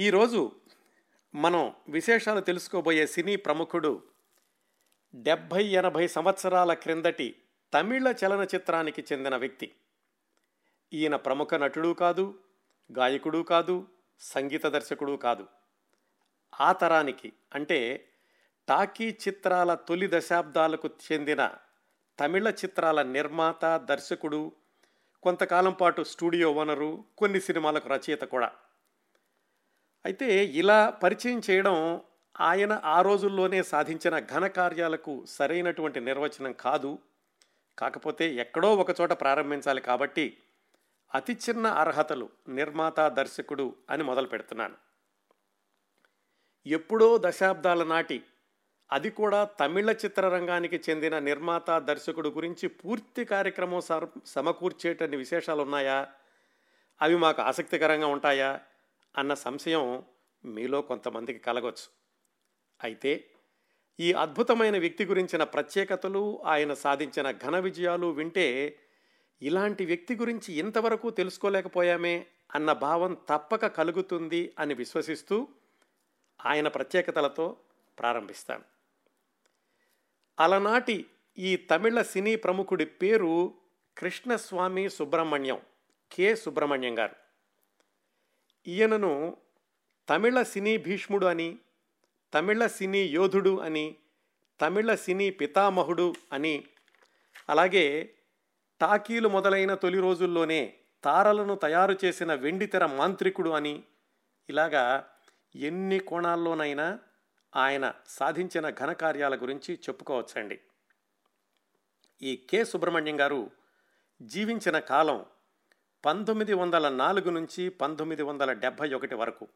ఈరోజు మనం విశేషాలు తెలుసుకోబోయే సినీ ప్రముఖుడు డెబ్భై ఎనభై సంవత్సరాల క్రిందటి తమిళ చలనచిత్రానికి చెందిన వ్యక్తి. ఈయన ప్రముఖ నటుడు కాదు గాయకుడు కాదు సంగీత దర్శకుడు కాదు. ఆ తరానికి అంటే టాకీ చిత్రాల తొలి దశాబ్దాలకు చెందిన తమిళ చిత్రాల నిర్మాత దర్శకుడు కొంతకాలం పాటు స్టూడియో ఓనరు కొన్ని సినిమాలకు రచయిత కూడా. అయితే ఇలా పరిచయం చేయడం ఆయన ఆ రోజుల్లోనే సాధించిన ఘనకార్యాలకు సరైనటువంటి నిర్వచనం కాదు. కాకపోతే ఎక్కడో ఒకచోట ప్రారంభించాలి కాబట్టి అతి చిన్న అర్హతలు నిర్మాత దర్శకుడు అని మొదలు పెడుతున్నాను. ఎప్పుడో దశాబ్దాల నాటి అది కూడా తమిళ చిత్రరంగానికి చెందిన నిర్మాత దర్శకుడు గురించి పూర్తి కార్యక్రమం సమకూర్చేటన్ని విశేషాలు ఉన్నాయా అవి మాకు ఆసక్తికరంగా ఉంటాయా? అన్న సంశయం మీలో కొంతమందికి కలగవచ్చు అయితే ఈ అద్భుతమైన వ్యక్తి గురించిన ప్రత్యేకతలు ఆయన సాధించిన ఘన విజయాలు వింటే ఇలాంటి వ్యక్తి గురించి ఇంతవరకు తెలుసుకోలేకపోయామే అన్న భావం తప్పక కలుగుతుంది అని విశ్వసిస్తూ ఆయన ప్రత్యేకతలతో ప్రారంభిస్తాను. అలనాటి ఈ తమిళ సినీ ప్రముఖుడి పేరు కృష్ణస్వామి సుబ్రహ్మణ్యం కె సుబ్రహ్మణ్యం గారు. ఈయనను తమిళ సినీ భీష్ముడు అని తమిళ సినీ యోధుడు అని తమిళ సినీ పితామహుడు అని అలాగే టాకీలు మొదలైన తొలి రోజుల్లోనే తారలను తయారు చేసిన వెండితెర మాంత్రికుడు అని ఇలాగా ఎన్ని కోణాల్లోనైనా ఆయన సాధించిన ఘనకార్యాల గురించి చెప్పుకోవచ్చండి. ఈ కె సుబ్రహ్మణ్యం గారు జీవించిన కాలం పంతొమ్మిది వందల నాలుగు నుంచి పంతొమ్మిది వందల డెబ్భై ఒకటి వరకు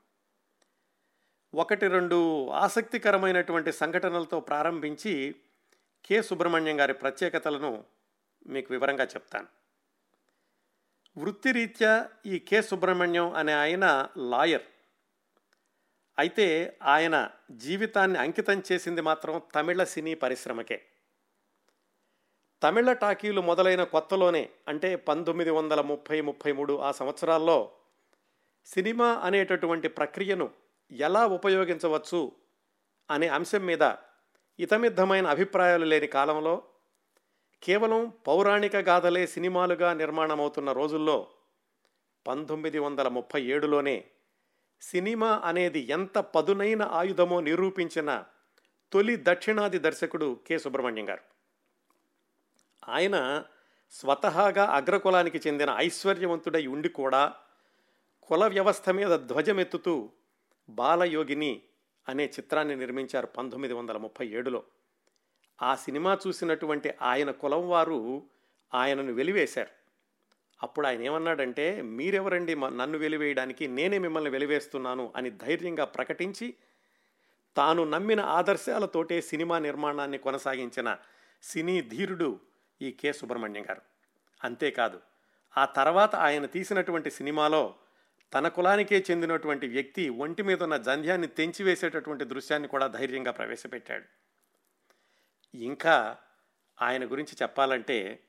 ఒకటి రెండు ఆసక్తికరమైనటువంటి సంఘటనలతో ప్రారంభించి కె. సుబ్రహ్మణ్యం గారి ప్రత్యేకతలను మీకు వివరంగా చెప్తాను. వృత్తిరీత్యా ఈ కె. సుబ్రహ్మణ్యం అనే ఆయన లాయర్. అయితే ఆయన జీవితాన్ని అంకితం చేసింది మాత్రం తమిళ సినీ పరిశ్రమకే. తమిళ టాకీలు మొదలైన కొత్తలోనే అంటే పంతొమ్మిది వందల ముప్పై ముప్పై మూడు ఆ సంవత్సరాల్లో సినిమా అనేటటువంటి ప్రక్రియను ఎలా ఉపయోగించవచ్చు అనే అంశం మీద ఇతమిద్దమైన అభిప్రాయాలు లేని కాలంలో కేవలం పౌరాణిక గాథలే సినిమాలుగా నిర్మాణమవుతున్న రోజుల్లో పంతొమ్మిది వందల ముప్పై ఏడులోనే సినిమా అనేది ఎంత పదునైన ఆయుధమో నిరూపించిన తొలి దక్షిణాది దర్శకుడు కె సుబ్రహ్మణ్యం గారు. ఆయన స్వతహాగా అగ్రకులానికి చెందిన ఐశ్వర్యవంతుడై ఉండి కూడా కుల వ్యవస్థ మీద ధ్వజమెత్తుతూ బాలయోగిని అనే చిత్రాన్ని నిర్మించారు పంతొమ్మిది వందల ముప్పై ఏడులో. ఆ సినిమా చూసినటువంటి ఆయన కులం వారు ఆయనను వెలివేశారు. అప్పుడు ఆయన ఏమన్నాడంటే మీరెవరండి నన్ను వెలివేయడానికి? నేనే మిమ్మల్ని వెలివేస్తున్నాను అని ధైర్యంగా ప్రకటించి తాను నమ్మిన ఆదర్శాలతోటే సినిమా నిర్మాణాన్ని కొనసాగించిన సినీ ధీరుడు ఈ కె. సుబ్రహ్మణ్యం గారు. అంతేకాదు ఆ తర్వాత ఆయన తీసినటువంటి సినిమాలో తన కులానికే చెందినటువంటి వ్యక్తి ఒంటి మీద ఉన్న జంధ్యాన్ని తెంచివేసేటటువంటి దృశ్యాన్ని కూడా ధైర్యంగా ప్రవేశపెట్టాడు. ఇంకా ఆయన గురించి చెప్పాలంటే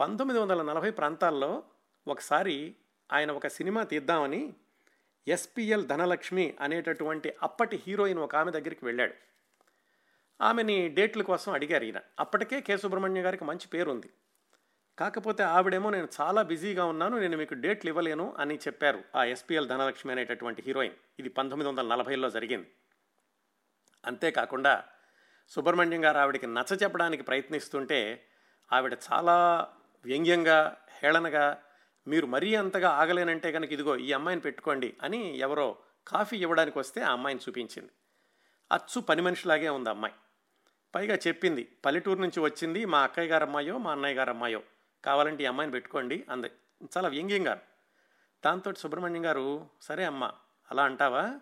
పంతొమ్మిది వందల నలభై ప్రాంతాల్లో ఒకసారి ఆయన ఒక సినిమా తీద్దామని ఎస్పిఎల్ ధనలక్ష్మి అనేటటువంటి అప్పటి హీరోయిన్ ఒక ఆమె దగ్గరికి వెళ్ళాడు. ఆమెని డేట్ల కోసం అడిగారు ఈయన. అప్పటికే కె. సుబ్రహ్మణ్యం గారికి మంచి పేరు ఉంది కాకపోతే ఆవిడేమో నేను చాలా బిజీగా ఉన్నాను నేను మీకు డేట్లు ఇవ్వలేను అని చెప్పారు ఆ ఎస్పీఎల్ ధనలక్ష్మి అనేటటువంటి హీరోయిన్. ఇది పంతొమ్మిది వందల నలభైలో జరిగింది. అంతేకాకుండా సుబ్రహ్మణ్యం గారు ఆవిడకి నచ్చ చెప్పడానికి ప్రయత్నిస్తుంటే ఆవిడ చాలా వ్యంగ్యంగా హేళనగా మీరు మరీ అంతగా ఆగలేనంటే కనుక ఇదిగో ఈ అమ్మాయిని పెట్టుకోండి అని ఎవరో కాఫీ ఇవ్వడానికి వస్తే ఆ అమ్మాయిని చూపించింది. అచ్చు పని మనిషిలాగే ఉంది అమ్మాయి. పైగా చెప్పింది పల్లెటూరు నుంచి వచ్చింది మా అక్కయ్య గారు అమ్మాయో మా అన్నయ్య గారు అమ్మాయో కావాలంటే ఈ అమ్మాయిని పెట్టుకోండి అంది. చాలా వ్యంగ్యంగా. దాంతో సుబ్రహ్మణ్యం గారు సరే అమ్మ అలా అంటావా?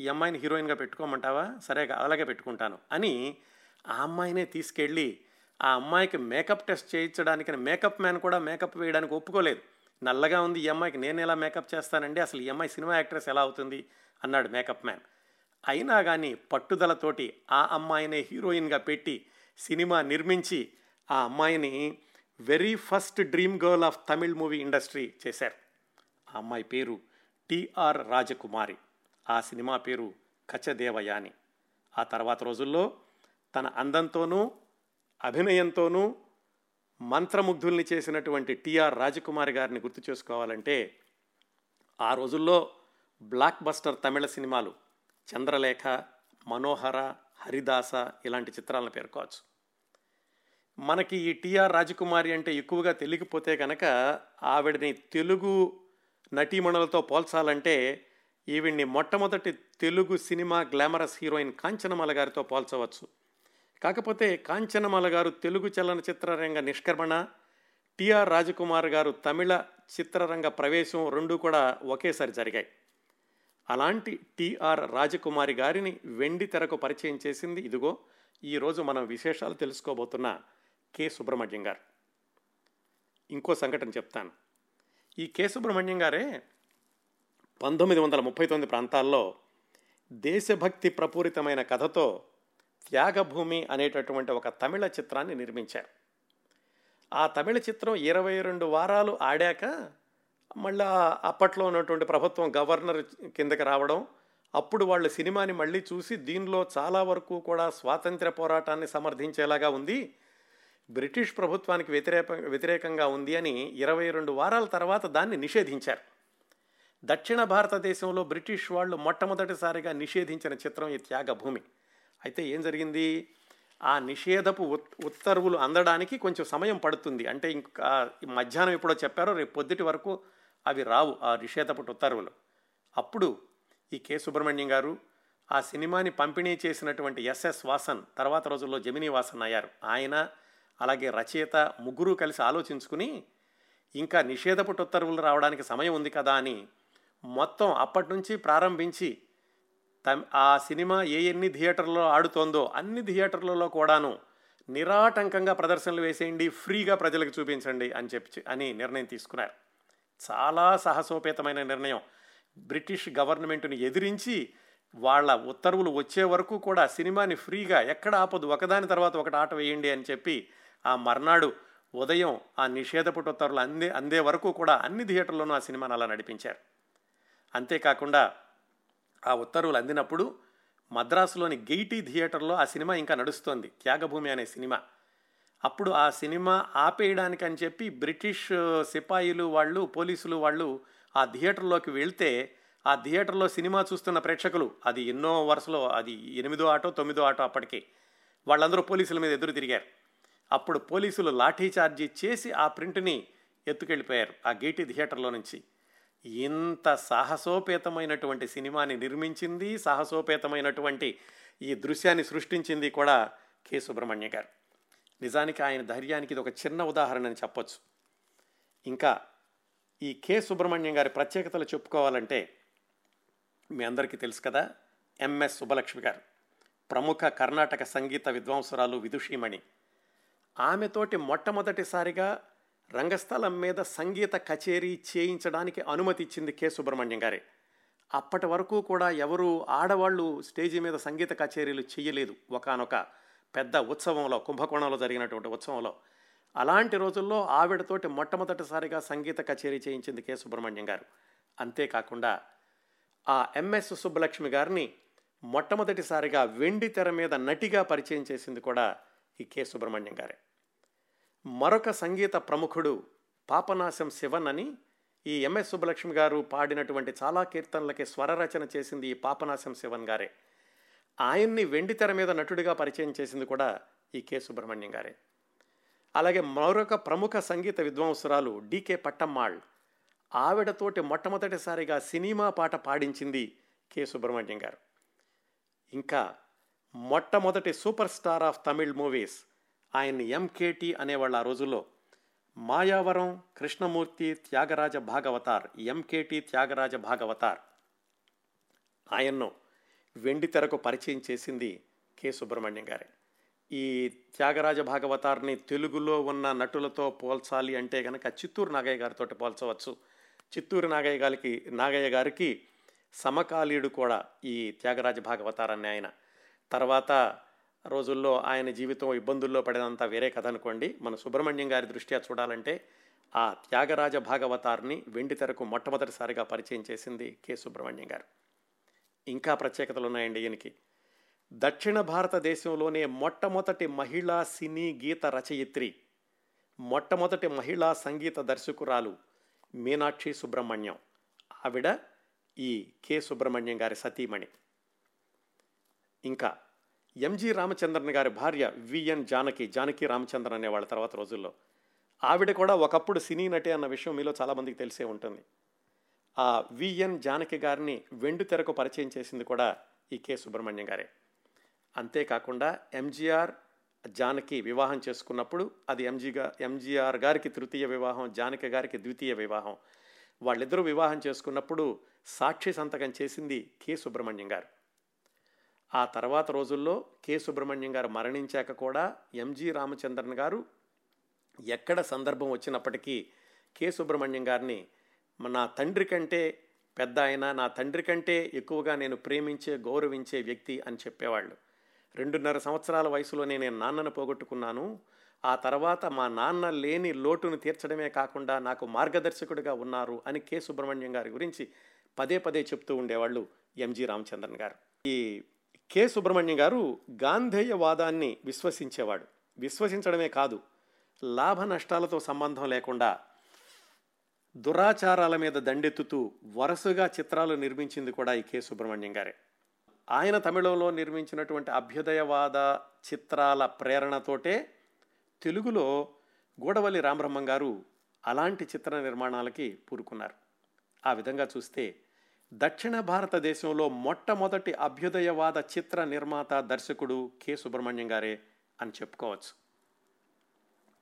ఈ అమ్మాయిని హీరోయిన్గా పెట్టుకోమంటావా? సరే అలాగే పెట్టుకుంటాను అని ఆ అమ్మాయినే తీసుకెళ్ళి ఆ అమ్మాయికి మేకప్ టెస్ట్ చేయించడానికి మేకప్ మ్యాన్ కూడా మేకప్ వేయడానికి ఒప్పుకోలేదు. నల్లగా ఉంది ఈ అమ్మాయికి నేను ఎలా మేకప్ చేస్తానండి? అసలు ఈ అమ్మాయి సినిమా యాక్ట్రెస్ ఎలా అవుతుంది? అన్నాడు మేకప్ మ్యాన్. అయినా కానీ పట్టుదలతోటి ఆ అమ్మాయినే హీరోయిన్గా పెట్టి సినిమా నిర్మించి ఆ అమ్మాయిని very first dream girl of Tamil movie industry చేశారు. ఆ అమ్మాయి పేరు టిఆర్ రాజకుమారి. ఆ సినిమా పేరు కచదేవయాని. ఆ తర్వాత రోజుల్లో తన అందంతోనూ అభినయంతోనూ మంత్రముగ్ధుల్ని చేసినటువంటి టిఆర్ రాజకుమారి గారిని గుర్తు చేసుకోవాలంటే ఆ రోజుల్లో బ్లాక్ బస్టర్ తమిళ సినిమాలు చంద్రలేఖ మనోహర హరిదాస ఇలాంటి చిత్రాలను పేర్కోవచ్చు. మనకి ఈ టిఆర్ రాజకుమారి అంటే ఎక్కువగా తెలియకపోతే కనుక ఆవిడని తెలుగు నటీమణులతో పోల్చాలంటే ఈవిడ్ని మొట్టమొదటి Telugu cinema glamorous heroine Kanchanamala గారితో పోల్చవచ్చు. కాకపోతే కాంచనమాల గారు తెలుగు చలనచిత్రరంగ నిష్క్రమణ టిఆర్ రాజకుమార్ గారు తమిళ చిత్రరంగ ప్రవేశం రెండు కూడా ఒకేసారి జరిగాయి. అలాంటి టిఆర్ రాజకుమారి గారిని వెండి తెరకు పరిచయం చేసింది ఇదిగో ఈరోజు మనం విశేషాలు తెలుసుకోబోతున్న కె. సుబ్రహ్మణ్యం గారు. ఇంకో సంఘటన చెప్తాను. ఈ కె. సుబ్రహ్మణ్యం గారే పంతొమ్మిది వందల ముప్పై తొమ్మిది ప్రాంతాల్లో దేశభక్తి ప్రపూరితమైన కథతో త్యాగభూమి అనేటటువంటి ఒక తమిళ చిత్రాన్ని నిర్మించారు. ఆ తమిళ చిత్రం ఇరవై రెండు వారాలు ఆడాక మళ్ళీ అప్పట్లో ఉన్నటువంటి ప్రభుత్వం గవర్నర్ కిందకి రావడం అప్పుడు వాళ్ళు సినిమాని మళ్ళీ చూసి దీనిలో చాలా వరకు కూడా స్వాతంత్ర్య పోరాటాన్ని సమర్థించేలాగా ఉంది బ్రిటిష్ ప్రభుత్వానికి వ్యతిరేక వ్యతిరేకంగా ఉంది అని ఇరవై రెండు వారాల తర్వాత దాన్ని నిషేధించారు. దక్షిణ భారతదేశంలో బ్రిటిష్ వాళ్ళు మొట్టమొదటిసారిగా నిషేధించిన చిత్రం ఈ త్యాగభూమి. అయితే ఏం జరిగింది? ఆ నిషేధపు ఉత్తర్వులు అందడానికి కొంచెం సమయం పడుతుంది. అంటే ఇంకా మధ్యాహ్నం ఎప్పుడో చెప్పారో రేపు పొద్దుటి వరకు అవి రావు ఆ నిషేధపు ఉత్తర్వులు. అప్పుడు ఈ కె. సుబ్రహ్మణ్యం గారు ఆ సినిమాని పంపిణీ చేసినటువంటి ఎస్ఎస్ వాసన్ తర్వాత రోజుల్లో జమినీ వాసన్ అయ్యారు. ఆయన అలాగే రచయిత ముగ్గురు కలిసి ఆలోచించుకుని ఇంకా నిషేధపు ఉత్తర్వులు రావడానికి సమయం ఉంది కదా అని మొత్తం అప్పటి నుంచి ప్రారంభించి ఆ సినిమా ఏ ఎన్ని థియేటర్లో ఆడుతోందో అన్ని థియేటర్లలో కూడాను నిరాటంకంగా ప్రదర్శనలు వేసేయండి ఫ్రీగా ప్రజలకు చూపించండి అని చెప్పి అని నిర్ణయం తీసుకున్నారు. చాలా సాహసోపేతమైన నిర్ణయం. బ్రిటిష్ గవర్నమెంట్ని ఎదిరించి వాళ్ళ ఉత్తర్వులు వచ్చే వరకు కూడా సినిమాని ఫ్రీగా ఎక్కడ ఆపదు ఒకదాని తర్వాత ఒకటి ఆట వేయండి అని చెప్పి ఆ మర్నాడు ఉదయం ఆ నిషేధపుట ఉత్తర్వులు అందే అందే వరకు కూడా అన్ని థియేటర్లోనూ ఆ సినిమాను అలా నడిపించారు. అంతేకాకుండా ఆ ఉత్తర్వులు అందినప్పుడు మద్రాసులోని గెయిటీ థియేటర్లో ఆ సినిమా ఇంకా నడుస్తోంది. త్యాగభూమి అనే సినిమా. అప్పుడు ఆ సినిమా ఆపేయడానికి అని చెప్పి బ్రిటిష్ సిపాయిలు వాళ్ళు పోలీసులు వాళ్ళు ఆ థియేటర్లోకి వెళ్తే ఆ థియేటర్లో సినిమా చూస్తున్న ప్రేక్షకులు అది ఎన్నో వరుసలో అది ఎనిమిదో ఆటో తొమ్మిదో ఆటో అప్పటికి వాళ్ళందరూ పోలీసుల మీద ఎదురు తిరిగారు. అప్పుడు పోలీసులు లాఠీ చార్జీ చేసి ఆ ప్రింట్ని ఎత్తుకెళ్ళిపోయారు ఆ గేటీ థియేటర్లో నుంచి. ఇంత సాహసోపేతమైనటువంటి సినిమాని నిర్మించింది సాహసోపేతమైనటువంటి ఈ దృశ్యాన్ని సృష్టించింది కూడా కె సుబ్రహ్మణ్య గారు. నిజానికి ఆయన ధైర్యానికి ఇది ఒక చిన్న ఉదాహరణ అని చెప్పొచ్చు. ఇంకా ఈ కె సుబ్రహ్మణ్యం గారి ప్రత్యేకతలు చెప్పుకోవాలంటే మీ అందరికీ తెలుసు కదా ఎంఎస్ సుబ్బలక్ష్మి గారు ప్రముఖ కర్ణాటక సంగీత విద్వాంసురాలు విదుషీమణి. ఆమెతోటి మొట్టమొదటిసారిగా రంగస్థలం మీద సంగీత కచేరీ చేయించడానికి అనుమతి ఇచ్చింది కె సుబ్రహ్మణ్యం గారే. అప్పటి వరకు కూడా ఎవరు ఆడవాళ్ళు స్టేజీ మీద సంగీత కచేరీలు చేయలేదు. ఒకనొక పెద్ద ఉత్సవంలో కుంభకోణంలో జరిగినటువంటి ఉత్సవంలో. అలాంటి రోజుల్లో ఆవిడతోటి మొట్టమొదటిసారిగా సంగీత కచేరీ చేయించింది కె. సుబ్రహ్మణ్యం గారు. అంతేకాకుండా ఆ ఎంఎస్ సుబ్బలక్ష్మి గారిని మొట్టమొదటిసారిగా వెండి తెర మీద నటిగా పరిచయం చేసింది కూడా ఈ కె. సుబ్రహ్మణ్యం గారే. మరొక సంగీత ప్రముఖుడు పాపనాశం శివన్ అని ఈ ఎంఎస్ సుబ్బలక్ష్మి గారు పాడినటువంటి చాలా కీర్తనలకి స్వరరచన చేసింది ఈ పాపనాశం శివన్ గారే. ఆయన్ని వెండి తెర మీద నటుడిగా పరిచయం చేసింది కూడా ఈ కె. సుబ్రహ్మణ్యం గారే. అలాగే మరొక ప్రముఖ సంగీత విద్వాంసురాలు డికే పట్టమ్మాళ్ ఆవిడతోటి మొట్టమొదటిసారిగా సినిమా పాట పాడించింది కె. సుబ్రహ్మణ్యం గారు. ఇంకా మొట్టమొదటి super star of Tamil movies ఆయన్ని ఎంకేటి అనేవాళ్ళు ఆ రోజుల్లో మాయావరం కృష్ణమూర్తి త్యాగరాజ భాగవతార్ ఎంకేటి త్యాగరాజ భాగవతార్. ఆయన్ను వెండి తెరకు పరిచయం చేసింది కె. సుబ్రహ్మణ్యం గారే. ఈ త్యాగరాజ భాగవతార్ని తెలుగులో ఉన్న నటులతో పోల్చాలి అంటే కనుక చిత్తూరు నాగయ్య గారితో పోల్చవచ్చు. చిత్తూరు నాగయ్య గారికి నాగయ్య గారికి సమకాలీయుడు కూడా ఈ త్యాగరాజ భాగవతారాన్ని ఆయన. తర్వాత రోజుల్లో ఆయన జీవితం ఇబ్బందుల్లో పడినంత వేరే కథ అనుకోండి. మన సుబ్రహ్మణ్యం గారి దృష్ట్యా చూడాలంటే ఆ త్యాగరాజ భాగవతార్ని వెండి తెరకు మొట్టమొదటిసారిగా పరిచయం చేసింది కె. సుబ్రహ్మణ్యం గారు. ఇంకా ప్రత్యేకతలు ఉన్నాయండి ఈయనకి. దక్షిణ భారతదేశంలోనే మొట్టమొదటి మహిళా సినీ గీత రచయిత్రి మొట్టమొదటి మహిళా సంగీత దర్శకురాలు మీనాక్షి సుబ్రహ్మణ్యం. ఆవిడ ఈ కె సుబ్రహ్మణ్యం గారి సతీమణి. ఇంకా ఎంజి రామచంద్రన్ గారి భార్య విఎన్ జానకి జానకి రామచంద్రన్ అనే వాళ్ళ తర్వాత రోజుల్లో. ఆవిడ కూడా ఒకప్పుడు సినీ నటి అన్న విషయం మీలో చాలామందికి తెలిసే ఉంటుంది. ఆ విఎన్ జానకి గారిని వెండు తెరకు పరిచయం చేసింది కూడా ఈ కె సుబ్రహ్మణ్యం గారే. అంతేకాకుండా ఎంజీఆర్ జానకి వివాహం చేసుకున్నప్పుడు అది ఎంజీగా ఎంజీఆర్ గారికి తృతీయ వివాహం జానకి గారికి ద్వితీయ వివాహం. వాళ్ళిద్దరూ వివాహం చేసుకున్నప్పుడు సాక్షి సంతకం చేసింది కె సుబ్రహ్మణ్యం గారు. ఆ తర్వాత రోజుల్లో కె సుబ్రహ్మణ్యం గారు మరణించాక కూడా ఎంజి రామచంద్రన్ గారు ఎక్కడ సందర్భం వచ్చినప్పటికీ కె సుబ్రహ్మణ్యం గారిని నా తండ్రి కంటే పెద్ద ఆయన నా తండ్రి కంటే ఎక్కువగా నేను ప్రేమించే గౌరవించే వ్యక్తి అని చెప్పేవాళ్ళు. రెండున్నర సంవత్సరాల వయసులోనే నేను నాన్నను పోగొట్టుకున్నాను. ఆ తర్వాత మా నాన్న లేని లోటును తీర్చడమే కాకుండా నాకు మార్గదర్శకుడిగా ఉన్నారు అని కె. సుబ్రహ్మణ్యం గారి గురించి పదే పదే చెప్తూ ఉండేవాళ్ళు ఎంజి రామచంద్రన్ గారు. ఈ కె. సుబ్రహ్మణ్యం గారు గాంధేయవాదాన్ని విశ్వసించేవాడు. విశ్వసించడమే కాదు లాభ నష్టాలతో సంబంధం లేకుండా దురాచారాల మీద దండెత్తుతూ వరుసగా చిత్రాలు నిర్మించింది కూడా ఈ కె. సుబ్రహ్మణ్యం గారే. ఆయన తమిళంలో నిర్మించినటువంటి అభ్యుదయవాద చిత్రాల ప్రేరణతోటే తెలుగులో గూడవల్లి రామబ్రహ్మం గారు అలాంటి చిత్ర నిర్మాణాలకి పూరుకున్నారు. ఆ విధంగా చూస్తే దక్షిణ భారతదేశంలో మొట్టమొదటి అభ్యుదయవాద చిత్ర నిర్మాత దర్శకుడు కె. సుబ్రహ్మణ్యం గారే అని చెప్పుకోవచ్చు.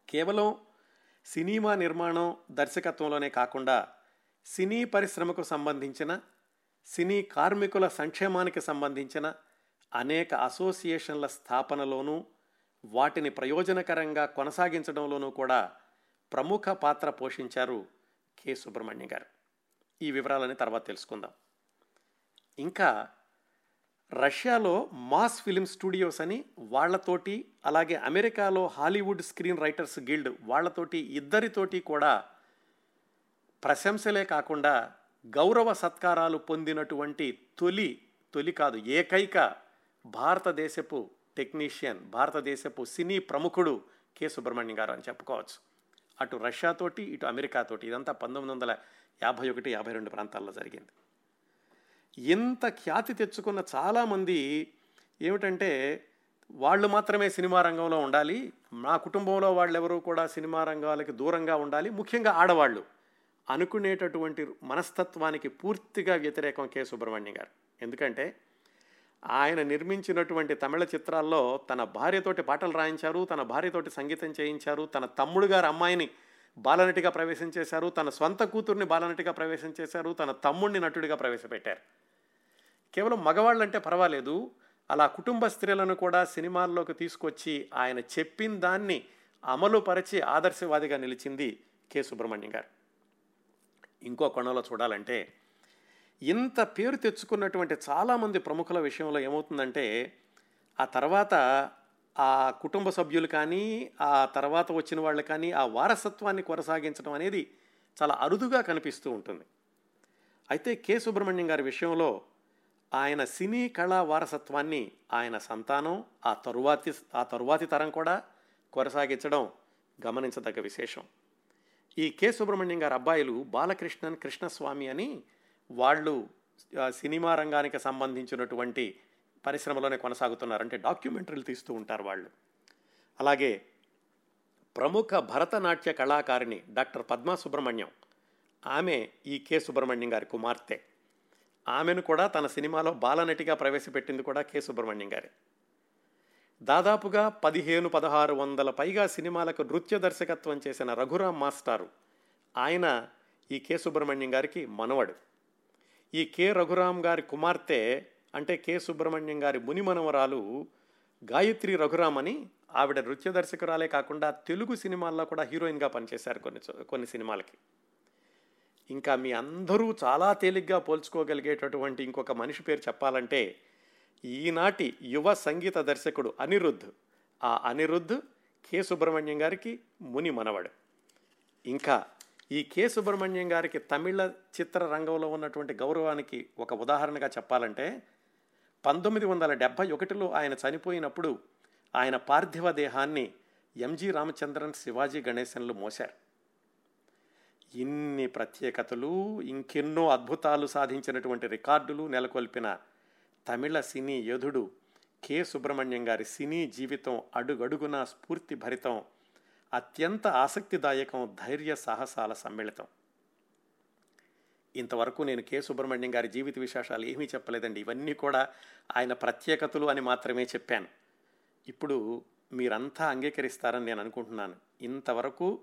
కేవలం సినిమా నిర్మాణం దర్శకత్వంలోనే కాకుండా సినీ పరిశ్రమకు సంబంధించిన సినీ కార్మికుల సంక్షేమానికి సంబంధించిన అనేక అసోసియేషన్ల స్థాపనలోనూ వాటిని ప్రయోజనకరంగా కొనసాగించడంలోనూ కూడా ప్రముఖ పాత్ర పోషించారు కె సుబ్రహ్మణ్యం గారు. ఈ వివరాలని తర్వాత తెలుసుకుందాం. ఇంకా రష్యాలో మాస్ ఫిలిం స్టూడియోస్ అని వాళ్ళతోటి అలాగే అమెరికాలో హాలీవుడ్ స్క్రీన్ రైటర్స్ గిల్డ్ వాళ్ళతోటి ఇద్దరితోటి కూడా ప్రశంసలే కాకుండా గౌరవ సత్కారాలు పొందినటువంటి తొలి తొలి కాదు ఏకైక భారతదేశపు టెక్నీషియన్ భారతదేశపు సినీ ప్రముఖుడు కె. సుబ్రహ్మణ్యం గారు అని చెప్పుకోవచ్చు. అటు రష్యాతోటి ఇటు అమెరికాతోటి ఇదంతా పంతొమ్మిది వందల యాభై ఒకటి యాభై రెండు ప్రాంతాల్లో జరిగింది. ఇంత ఖ్యాతి తెచ్చుకున్న చాలామంది ఏమిటంటే వాళ్ళు మాత్రమే సినిమా రంగంలో ఉండాలి మా కుటుంబంలో వాళ్ళెవరూ కూడా సినిమా రంగాలకి దూరంగా ఉండాలి ముఖ్యంగా ఆడవాళ్ళు అనుకునేటటువంటి మనస్తత్వానికి పూర్తిగా వ్యతిరేకం కె. సుబ్రహ్మణ్యం గారు. ఎందుకంటే ఆయన నిర్మించినటువంటి తమిళ చిత్రాల్లో తన భార్యతోటి పాటలు రాయించారు తన భార్యతోటి సంగీతం చేయించారు తన తమ్ముడు గారు అమ్మాయిని బాలనటిగా ప్రవేశం చేశారు తన సొంత కూతుర్ని బాలనటిగా ప్రవేశం చేశారు తన తమ్ముడిని నటుడిగా ప్రవేశపెట్టారు. కేవలం మగవాళ్ళంటే పర్వాలేదు. అలా కుటుంబ స్త్రీలను కూడా సినిమాల్లోకి తీసుకొచ్చి ఆయన చెప్పిన దాన్ని అమలుపరిచి ఆదర్శవాదిగా నిలిచింది కె. సుబ్రహ్మణ్యం గారు. ఇంకో కోణంలో చూడాలంటే ఇంత పేరు తెచ్చుకున్నటువంటి చాలామంది ప్రముఖుల విషయంలో ఏమవుతుందంటే ఆ తర్వాత ఆ కుటుంబ సభ్యులు కానీ ఆ తర్వాత వచ్చిన వాళ్ళు కానీ ఆ వారసత్వాన్ని కొనసాగించడం అనేది చాలా అరుదుగా కనిపిస్తూ ఉంటుంది. అయితే కె. సుబ్రహ్మణ్యం గారి విషయంలో ఆయన సినీ కళా వారసత్వాన్ని ఆయన సంతానం ఆ తరువాతి ఆ తరువాతి తరం కూడా కొనసాగించడం గమనించదగ్గ విశేషం. ఈ కె. సుబ్రహ్మణ్యం గారి అబ్బాయిలు బాలకృష్ణన్ కృష్ణస్వామి అని వాళ్ళు సినిమా రంగానికి సంబంధించినటువంటి పరిశ్రమలోనే కొనసాగుతున్నారు. అంటే డాక్యుమెంటరీలు తీస్తూ ఉంటారు వాళ్ళు. అలాగే ప్రముఖ భరతనాట్య కళాకారిణి డాక్టర్ పద్మా సుబ్రహ్మణ్యం ఆమె ఈ కె. సుబ్రహ్మణ్యం గారి కుమార్తె. ఆమెను కూడా తన సినిమాలో బాలనటిగా ప్రవేశపెట్టింది కూడా కె. సుబ్రహ్మణ్యం గారే. దాదాపుగా పదిహేను పదహారు వందల పైగా సినిమాలకు నృత్య దర్శకత్వం చేసిన రఘురామ్ మాస్టారు ఆయన ఈ కె. సుబ్రహ్మణ్యం గారికి మనవడు. ఈ కె. రఘురామ్ గారి కుమార్తె అంటే కె. సుబ్రహ్మణ్యం గారి ముని మనవరాలు గాయత్రి రఘురామ్ అని ఆవిడ నృత్య దర్శకురాలే కాకుండా తెలుగు సినిమాల్లో కూడా హీరోయిన్గా పనిచేశారు కొన్ని కొన్ని సినిమాలకి. ఇంకా మీ అందరూ చాలా తేలిగ్గా పోల్చుకోగలిగేటటువంటి ఇంకొక మనిషి పేరు చెప్పాలంటే ఈనాటి యువ సంగీత దర్శకుడు అనిరుద్ధ్. ఆ అనిరుద్ధ్ కె. సుబ్రహ్మణ్యం గారికి ముని మనవడు. ఇంకా ఈ కె. సుబ్రహ్మణ్యం గారికి తమిళ చిత్ర రంగంలో ఉన్నటువంటి గౌరవానికి ఒక ఉదాహరణగా చెప్పాలంటే పంతొమ్మిది వందల డెబ్భై ఒకటిలో ఆయన చనిపోయినప్పుడు ఆయన పార్థివ దేహాన్ని ఎంజి రామచంద్రన్ శివాజీ గణేశన్లు మోశారు. ఇన్ని ప్రత్యేకతలు ఇంకెన్నో అద్భుతాలు సాధించినటువంటి రికార్డులు నెలకొల్పిన తమిళ సినీ యోధుడు కె. సుబ్రహ్మణ్యం గారి సినీ జీవితం అడుగడుగునా స్ఫూర్తి భరితం అత్యంత ఆసక్తిదాయకం ధైర్య సాహసాల సమ్మిళితం. ఇంతవరకు నేను కె. సుబ్రహ్మణ్యం గారి జీవిత విశేషాలు ఏమీ చెప్పలేదండి. ఇవన్నీ కూడా ఆయన ప్రత్యేకతలు అని మాత్రమే చెప్పాను. ఇప్పుడు మీరంతా అంగీకరిస్తారని నేను అనుకుంటున్నాను. ఇంతవరకు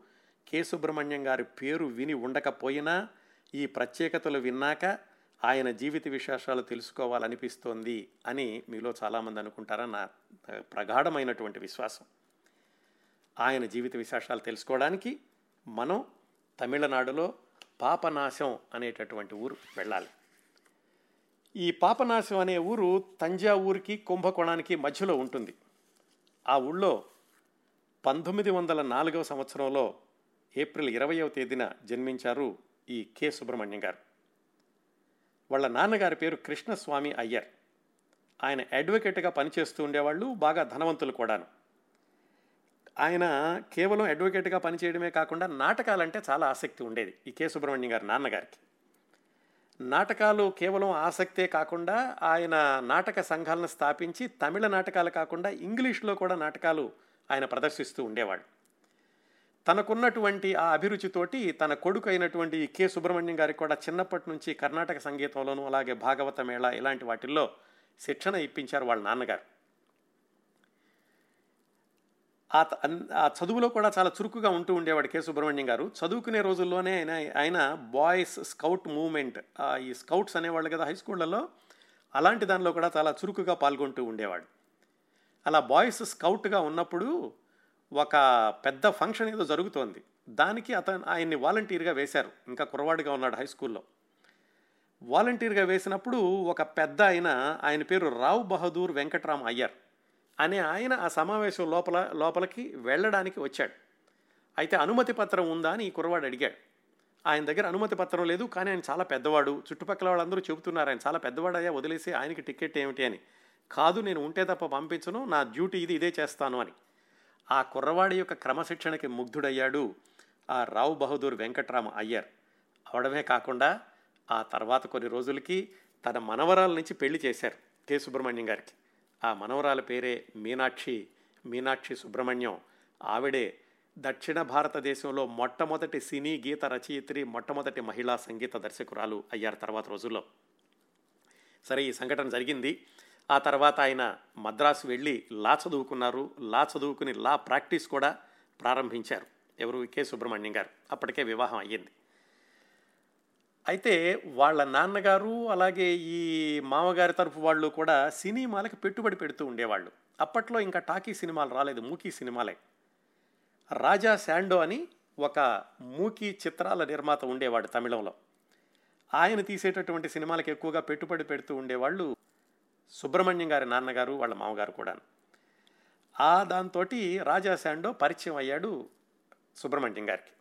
కె. సుబ్రహ్మణ్యం గారి పేరు విని ఉండకపోయినా ఈ ప్రత్యేకతలు విన్నాక ఆయన జీవిత విశేషాలు తెలుసుకోవాలనిపిస్తోంది అని మీలో చాలామంది అనుకుంటారని నా ప్రగాఢమైనటువంటి విశ్వాసం. ఆయన జీవిత విశేషాలు తెలుసుకోవడానికి మనం తమిళనాడులో పాపనాశం అనేటటువంటి ఊరు వెళ్ళాలి. ఈ పాపనాశం అనే ఊరు తంజావూరుకి కుంభకోణానికి మధ్యలో ఉంటుంది. ఆ ఊళ్ళో పంతొమ్మిది వందల నాలుగవ సంవత్సరంలో ఏప్రిల్ ఇరవయవ తేదీన జన్మించారు ఈ కె. సుబ్రహ్మణ్యం గారు. వాళ్ళ నాన్నగారి పేరు కృష్ణస్వామి అయ్యర్. ఆయన అడ్వకేట్గా పనిచేస్తూ ఉండేవాళ్ళు బాగా ధనవంతులు కూడాను. ఆయన కేవలం అడ్వకేట్గా పనిచేయడమే కాకుండా నాటకాలంటే చాలా ఆసక్తి ఉండేది ఈ కె. సుబ్రహ్మణ్యం గారి నాన్నగారికి. నాటకాలు కేవలం ఆసక్తే కాకుండా ఆయన నాటక సంఘాలను స్థాపించి తమిళ నాటకాలు కాకుండా ఇంగ్లీష్లో కూడా నాటకాలు ఆయన ప్రదర్శిస్తూ ఉండేవాడు తనకున్నటువంటి ఆ అభిరుచితోటి తన కొడుకు అయినటువంటి కె. సుబ్రహ్మణ్యం గారికి కూడా చిన్నప్పటి నుంచి కర్ణాటక సంగీతంలోనూ అలాగే భాగవత మేళ ఇలాంటి వాటిల్లో శిక్షణ ఇప్పించారు వాళ్ళ నాన్నగారు. ఆ ఆ చదువులో కూడా చాలా చురుకుగా ఉంటూ ఉండేవాడు కె. సుబ్రహ్మణ్యం గారు. చదువుకునే రోజుల్లోనే ఆయన ఆయన బాయ్స్ స్కౌట్ మూవ్మెంట్ ఈ స్కౌట్స్ అనేవాళ్ళు కదా హై స్కూళ్ళలో అలాంటి దానిలో కూడా చాలా చురుకుగా పాల్గొంటూ ఉండేవాడు. అలా బాయ్స్ స్కౌట్గా ఉన్నప్పుడు ఒక పెద్ద ఫంక్షన్ ఏదో జరుగుతోంది. దానికి అతను ఆయన్ని వాలంటీర్గా వేశారు. ఇంకా కురవాడిగా ఉన్నాడు హై స్కూల్లో. వాలంటీర్గా వేసినప్పుడు ఒక పెద్ద ఆయన ఆయన పేరు రావ్ బహదూర్ వెంకట్రామ్ అయ్యర్ అనే ఆయన ఆ సమావేశం లోపల లోపలికి వెళ్ళడానికి వచ్చాడు. అయితే అనుమతి పత్రం ఉందా అని ఈ కురవాడు అడిగాడు. ఆయన దగ్గర అనుమతి పత్రం లేదు కానీ ఆయన చాలా పెద్దవాడు. చుట్టుపక్కల వాళ్ళందరూ చెబుతున్నారు ఆయన చాలా పెద్దవాడయ్యా వదిలేసి ఆయనకి టికెట్ ఏమిటి అని. కాదు నేను ఉంటే తప్ప పంపించను నా డ్యూటీ ఇది ఇదే చేస్తాను అని. ఆ కుర్రవాడి యొక్క క్రమశిక్షణకి ముగ్ధుడయ్యాడు ఆ రావు బహదూర్ వెంకట్రామ అయ్యర్. అవడమే కాకుండా ఆ తర్వాత కొన్ని రోజులకి తన మనవరాల నుంచి పెళ్ళి చేశారు కె. సుబ్రహ్మణ్యం గారికి. ఆ మనవరాల పేరే మీనాక్షి మీనాక్షి సుబ్రహ్మణ్యం. ఆవిడే దక్షిణ భారతదేశంలో మొట్టమొదటి సినీ గీత రచయిత్రి మొట్టమొదటి మహిళా సంగీత దర్శకురాలు అయ్యారు తర్వాత రోజుల్లో. సరే ఈ సంఘటన జరిగింది. ఆ తర్వాత ఆయన మద్రాసు వెళ్ళి లా చదువుకున్నారు. లా చదువుకుని లా ప్రాక్టీస్ కూడా ప్రారంభించారు. ఎవరు? కె. సుబ్రహ్మణ్యం గారు. అప్పటికే వివాహం అయ్యింది. అయితే వాళ్ళ నాన్నగారు అలాగే ఈ మామగారి తరఫు వాళ్ళు కూడా సినిమాలకు పెట్టుబడి పెడుతూ ఉండేవాళ్ళు. అప్పట్లో ఇంకా టాకీ సినిమాలు రాలేదు. మూకీ సినిమాలే. రాజా శాండో అని ఒక మూకీ చిత్రాల నిర్మాత ఉండేవాడు తమిళంలో. ఆయన తీసేటటువంటి సినిమాలకు ఎక్కువగా పెట్టుబడి పెడుతూ ఉండేవాళ్ళు సుబ్రహ్మణ్యం గారి నాన్నగారు వాళ్ళ మామగారు కూడా ఆ దాంతో రాజా శాండో పరిచయం అయ్యాడు సుబ్రహ్మణ్యం గారికి.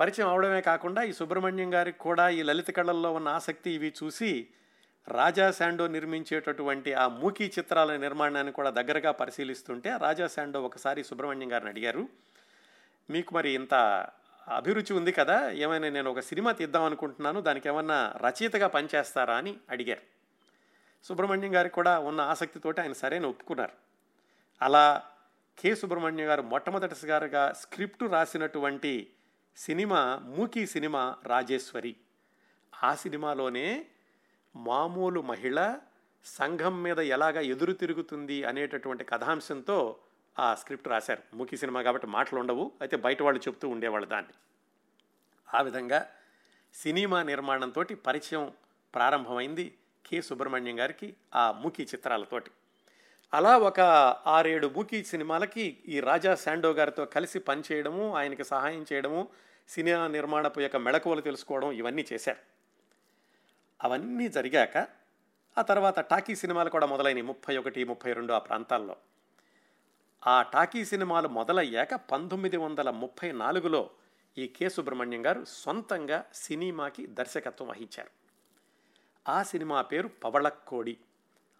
పరిచయం అవడమే కాకుండా ఈ సుబ్రహ్మణ్యం గారికి కూడా ఈ లలిత కళల్లో ఉన్న ఆసక్తి ఇవి చూసి రాజా శాండో నిర్మించేటటువంటి ఆ మూకీ చిత్రాల నిర్మాణాన్ని కూడా దగ్గరగా పరిశీలిస్తుంటే రాజా శాండో ఒకసారి సుబ్రహ్మణ్యం గారిని అడిగారు మీకు మరి ఇంత అభిరుచి ఉంది కదా ఏమైనా నేను ఒక సినిమా తీద్దాం అనుకుంటున్నాను దానికి ఏమన్నా రచయితగా పనిచేస్తారా? అని అడిగారు. సుబ్రహ్మణ్యం గారికి కూడా ఉన్న ఆసక్తితోటి ఆయన సరైన ఒప్పుకున్నారు. అలా కె. సుబ్రహ్మణ్యం గారు మొట్టమొదటిసారిగా స్క్రిప్ట్ రాసినటువంటి సినిమా మూకీ సినిమా రాజేశ్వరి. ఆ సినిమాలోనే మామూలు మహిళ సంఘం మీద ఎలాగ ఎదురు తిరుగుతుంది అనేటటువంటి కథాంశంతో ఆ స్క్రిప్ట్ రాశారు. మూకీ సినిమా కాబట్టి మాటలు ఉండవు అయితే బయట వాళ్ళు చెప్తూ ఉండేవాళ్ళు దాన్ని. ఆ విధంగా సినిమా నిర్మాణంతో పరిచయం ప్రారంభమైంది. కె. సుబ్రహ్మణ్యం గారికి ఆ మూకీ చిత్రాలతోటి. అలా ఒక ఆరేడు మూకీ సినిమాలకి ఈ రాజా శాండో గారితో కలిసి పనిచేయడము ఆయనకి సహాయం చేయడము సినిమా నిర్మాణపు యొక్క మెళకువలు తెలుసుకోవడం ఇవన్నీ చేశారు. అవన్నీ జరిగాక ఆ తర్వాత టాకీ సినిమాలు కూడా మొదలైనవి ముప్పై ఒకటి ముప్పై రెండు ఆ ప్రాంతాల్లో. ఆ టాకీ సినిమాలు మొదలయ్యాక పంతొమ్మిది వందల ముప్పై నాలుగులో ఈ కె. సుబ్రహ్మణ్యం గారు సొంతంగా సినిమాకి దర్శకత్వం వహించారు. ఆ సినిమా పేరు పవళక్కోడి.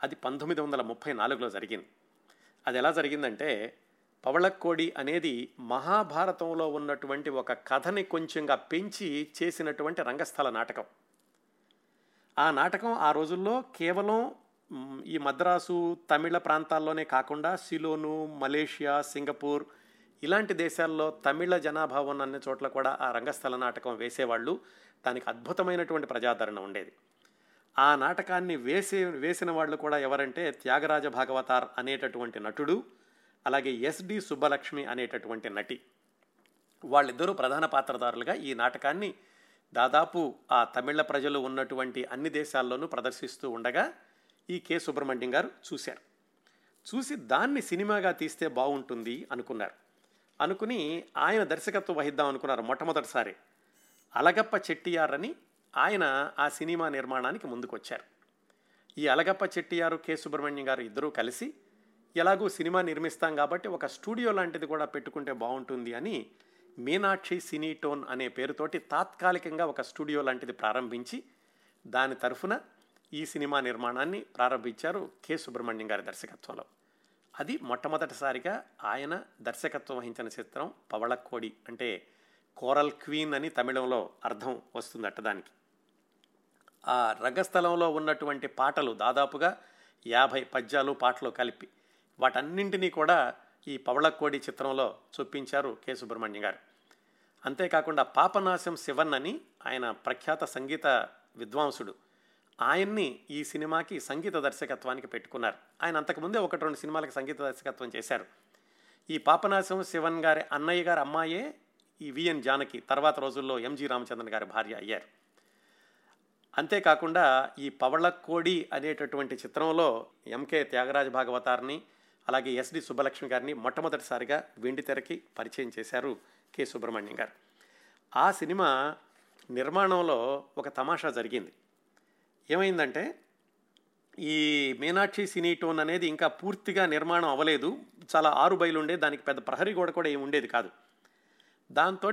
అది పంతొమ్మిది వందల ముప్పై నాలుగులో జరిగింది. అది ఎలా జరిగిందంటే పవళక్కోడి అనేది మహాభారతంలో ఉన్నటువంటి ఒక కథని కొంచెంగా పెంచి చేసినటువంటి రంగస్థల నాటకం. ఆ నాటకం ఆ రోజుల్లో కేవలం ఈ మద్రాసు తమిళ ప్రాంతాల్లోనే కాకుండా సిలోను మలేషియా సింగపూర్ ఇలాంటి దేశాల్లో తమిళ జనాభా ఉన్న అన్ని చోట్ల కూడా ఆ రంగస్థల నాటకం వేసేవాళ్ళు. దానికి అద్భుతమైనటువంటి ప్రజాదరణ ఉండేది. ఆ నాటకాన్ని వేసే వేసిన వాళ్ళు కూడా ఎవరంటే త్యాగరాజ భాగవతార్ అనేటటువంటి నటుడు అలాగే ఎస్డి సుబ్బలక్ష్మి అనేటటువంటి నటి. వాళ్ళిద్దరూ ప్రధాన పాత్రదారులుగా ఈ నాటకాన్ని దాదాపు ఆ తమిళ ప్రజలు ఉన్నటువంటి అన్ని దేశాల్లోనూ ప్రదర్శిస్తూ ఉండగా ఈ కె. సుబ్రహ్మణ్యం గారు చూశారు. చూసి దాన్ని సినిమాగా తీస్తే బాగుంటుంది అనుకున్నారు. అనుకుని ఆయన దర్శకత్వం వహిద్దాం అనుకున్నారు మొట్టమొదటిసారి. అలగప్ప చెట్టియార్ అని ఆయన ఆ సినిమా నిర్మాణానికి ముందుకొచ్చారు. ఈ అలగప్ప చెట్టియారు కె. సుబ్రహ్మణ్యం గారు ఇద్దరూ కలిసి ఎలాగూ సినిమా నిర్మిస్తాం కాబట్టి ఒక స్టూడియో లాంటిది కూడా పెట్టుకుంటే బాగుంటుంది అని మీనాక్షి సినీటోన్ అనే పేరుతోటి తాత్కాలికంగా ఒక స్టూడియో లాంటిది ప్రారంభించి దాని తరఫున ఈ సినిమా నిర్మాణాన్ని ప్రారంభించారు కె. సుబ్రహ్మణ్యం గారి దర్శకత్వంలో. అది మొట్టమొదటిసారిగా ఆయన దర్శకత్వం వహించిన చిత్రం పవళక్కోడి అంటే కోరల్ క్వీన్ అని తమిళంలో అర్థం వస్తుందట దానికి. ఆ రంగస్థలంలో ఉన్నటువంటి పాటలు దాదాపుగా యాభై పద్యాలు పాటలు కలిపి వాటన్నింటినీ కూడా ఈ పవళకోడి చిత్రంలో చూపించారు కె. సుబ్రహ్మణ్యం గారు. అంతేకాకుండా పాపనాశం శివన్ అని ఆయన ప్రఖ్యాత సంగీత విద్వాంసుడు. ఆయన్ని ఈ సినిమాకి సంగీత దర్శకత్వానికి పెట్టుకున్నారు. ఆయన అంతకుముందే ఒకటి రెండు సినిమాలకు సంగీత దర్శకత్వం చేశారు. ఈ పాపనాశం శివన్ గారి అన్నయ్య గారి అమ్మాయే ఈ విఎన్ జానకి తర్వాత రోజుల్లో ఎంజి రామచంద్రన్ గారి భార్య అయ్యారు. అంతేకాకుండా ఈ పవళకోడి అనేటటువంటి చిత్రంలో ఎంకే త్యాగరాజ భాగవతార్ని అలాగే ఎస్డి సుబ్బలక్ష్మి గారిని మొట్టమొదటిసారిగా వెండి తెరకి పరిచయం చేశారు కె. సుబ్రహ్మణ్యం గారు. ఆ సినిమా నిర్మాణంలో ఒక తమాషా జరిగింది. ఏమైందంటే ఈ మీనాక్షి సినీ టోన్ అనేది ఇంకా పూర్తిగా నిర్మాణం అవ్వలేదు. చాలా ఆరు బయలు ఉండే దానికి పెద్ద ప్రహరీ గోడ కూడా ఏమి ఉండేది కాదు. దాంతో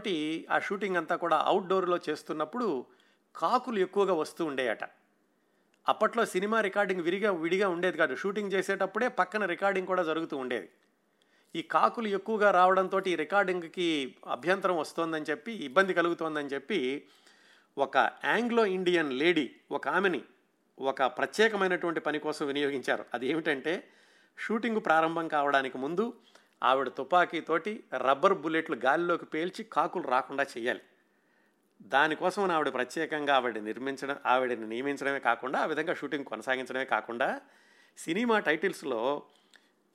ఆ షూటింగ్ అంతా కూడా అవుట్డోర్లో చేస్తున్నప్పుడు కాకులు ఎక్కువగా వస్తూ ఉండేయట. అప్పట్లో సినిమా రికార్డింగ్ విరిగా విడిగా ఉండేది కాదు. షూటింగ్ చేసేటప్పుడే పక్కన రికార్డింగ్ కూడా జరుగుతూ ఉండేది. ఈ కాకులు ఎక్కువగా రావడంతో ఈ రికార్డింగ్కి అభ్యంతరం వస్తోందని చెప్పి ఇబ్బంది కలుగుతోందని చెప్పి ఒక ఆంగ్లో ఇండియన్ లేడీ ఒక ఆమెని ఒక ప్రత్యేకమైనటువంటి పని కోసం వినియోగించారు. అది ఏమిటంటే షూటింగ్ ప్రారంభం కావడానికి ముందు ఆవిడ తుపాకీతోటి రబ్బర్ బుల్లెట్లు గాలిలోకి పేల్చి కాకులు రాకుండా చేయాలి. దానికోసం ఆవిడ ప్రత్యేకంగా ఆవిడ నిర్మించడం ఆవిడని నియమించడమే కాకుండా ఆ విధంగా షూటింగ్ కొనసాగించడమే కాకుండా సినిమా టైటిల్స్లో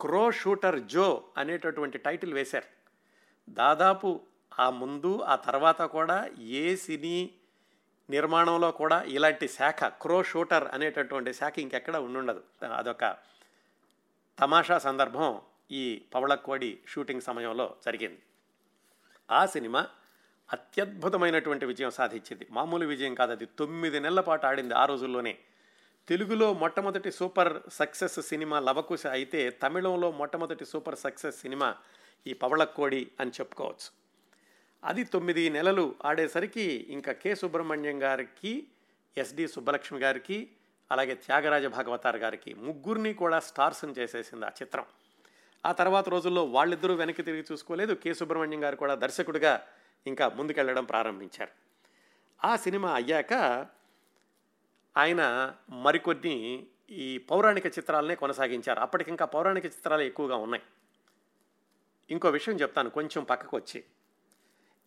క్రో షూటర్ జో అనేటటువంటి టైటిల్ వేశారు. దాదాపు ఆ ముందు ఆ తర్వాత కూడా ఏ సినీ నిర్మాణంలో కూడా ఇలాంటి శాఖ క్రో షూటర్ అనేటటువంటి శాఖ ఇంకెక్కడ ఉండుండదు. అదొక తమాషా సందర్భం ఈ పవళక్కోడి షూటింగ్ సమయంలో జరిగింది. ఆ సినిమా అత్యద్భుతమైనటువంటి విజయం సాధించింది. మామూలు విజయం కాదు అది. తొమ్మిది నెలల పాటు ఆడింది ఆ రోజుల్లోనే. తెలుగులో మొట్టమొదటి సూపర్ సక్సెస్ సినిమా లవకుశ అయితే తమిళంలో మొట్టమొదటి సూపర్ సక్సెస్ సినిమా ఈ పవళక్కోడి అని చెప్పుకోవచ్చు. అది తొమ్మిది నెలలు ఆడేసరికి ఇంకా కె. సుబ్రహ్మణ్యం గారికి ఎస్డి సుబ్బలక్ష్మి గారికి అలాగే త్యాగరాజ భాగవతార్ గారికి ముగ్గురిని కూడా స్టార్స్ని చేసేసింది ఆ చిత్రం. ఆ తర్వాత రోజుల్లో వాళ్ళిద్దరూ వెనక్కి తిరిగి చూసుకోలేదు. కె. సుబ్రహ్మణ్యం గారు కూడా దర్శకుడిగా ఇంకా ముందుకెళ్ళడం ప్రారంభించారు. ఆ సినిమా అయ్యాక ఆయన మరికొన్ని ఈ పౌరాణిక చిత్రాలనే కొనసాగించారు. అప్పటికింకా పౌరాణిక చిత్రాలు ఎక్కువగా ఉన్నాయి. ఇంకో విషయం చెప్తాను కొంచెం పక్కకు వచ్చి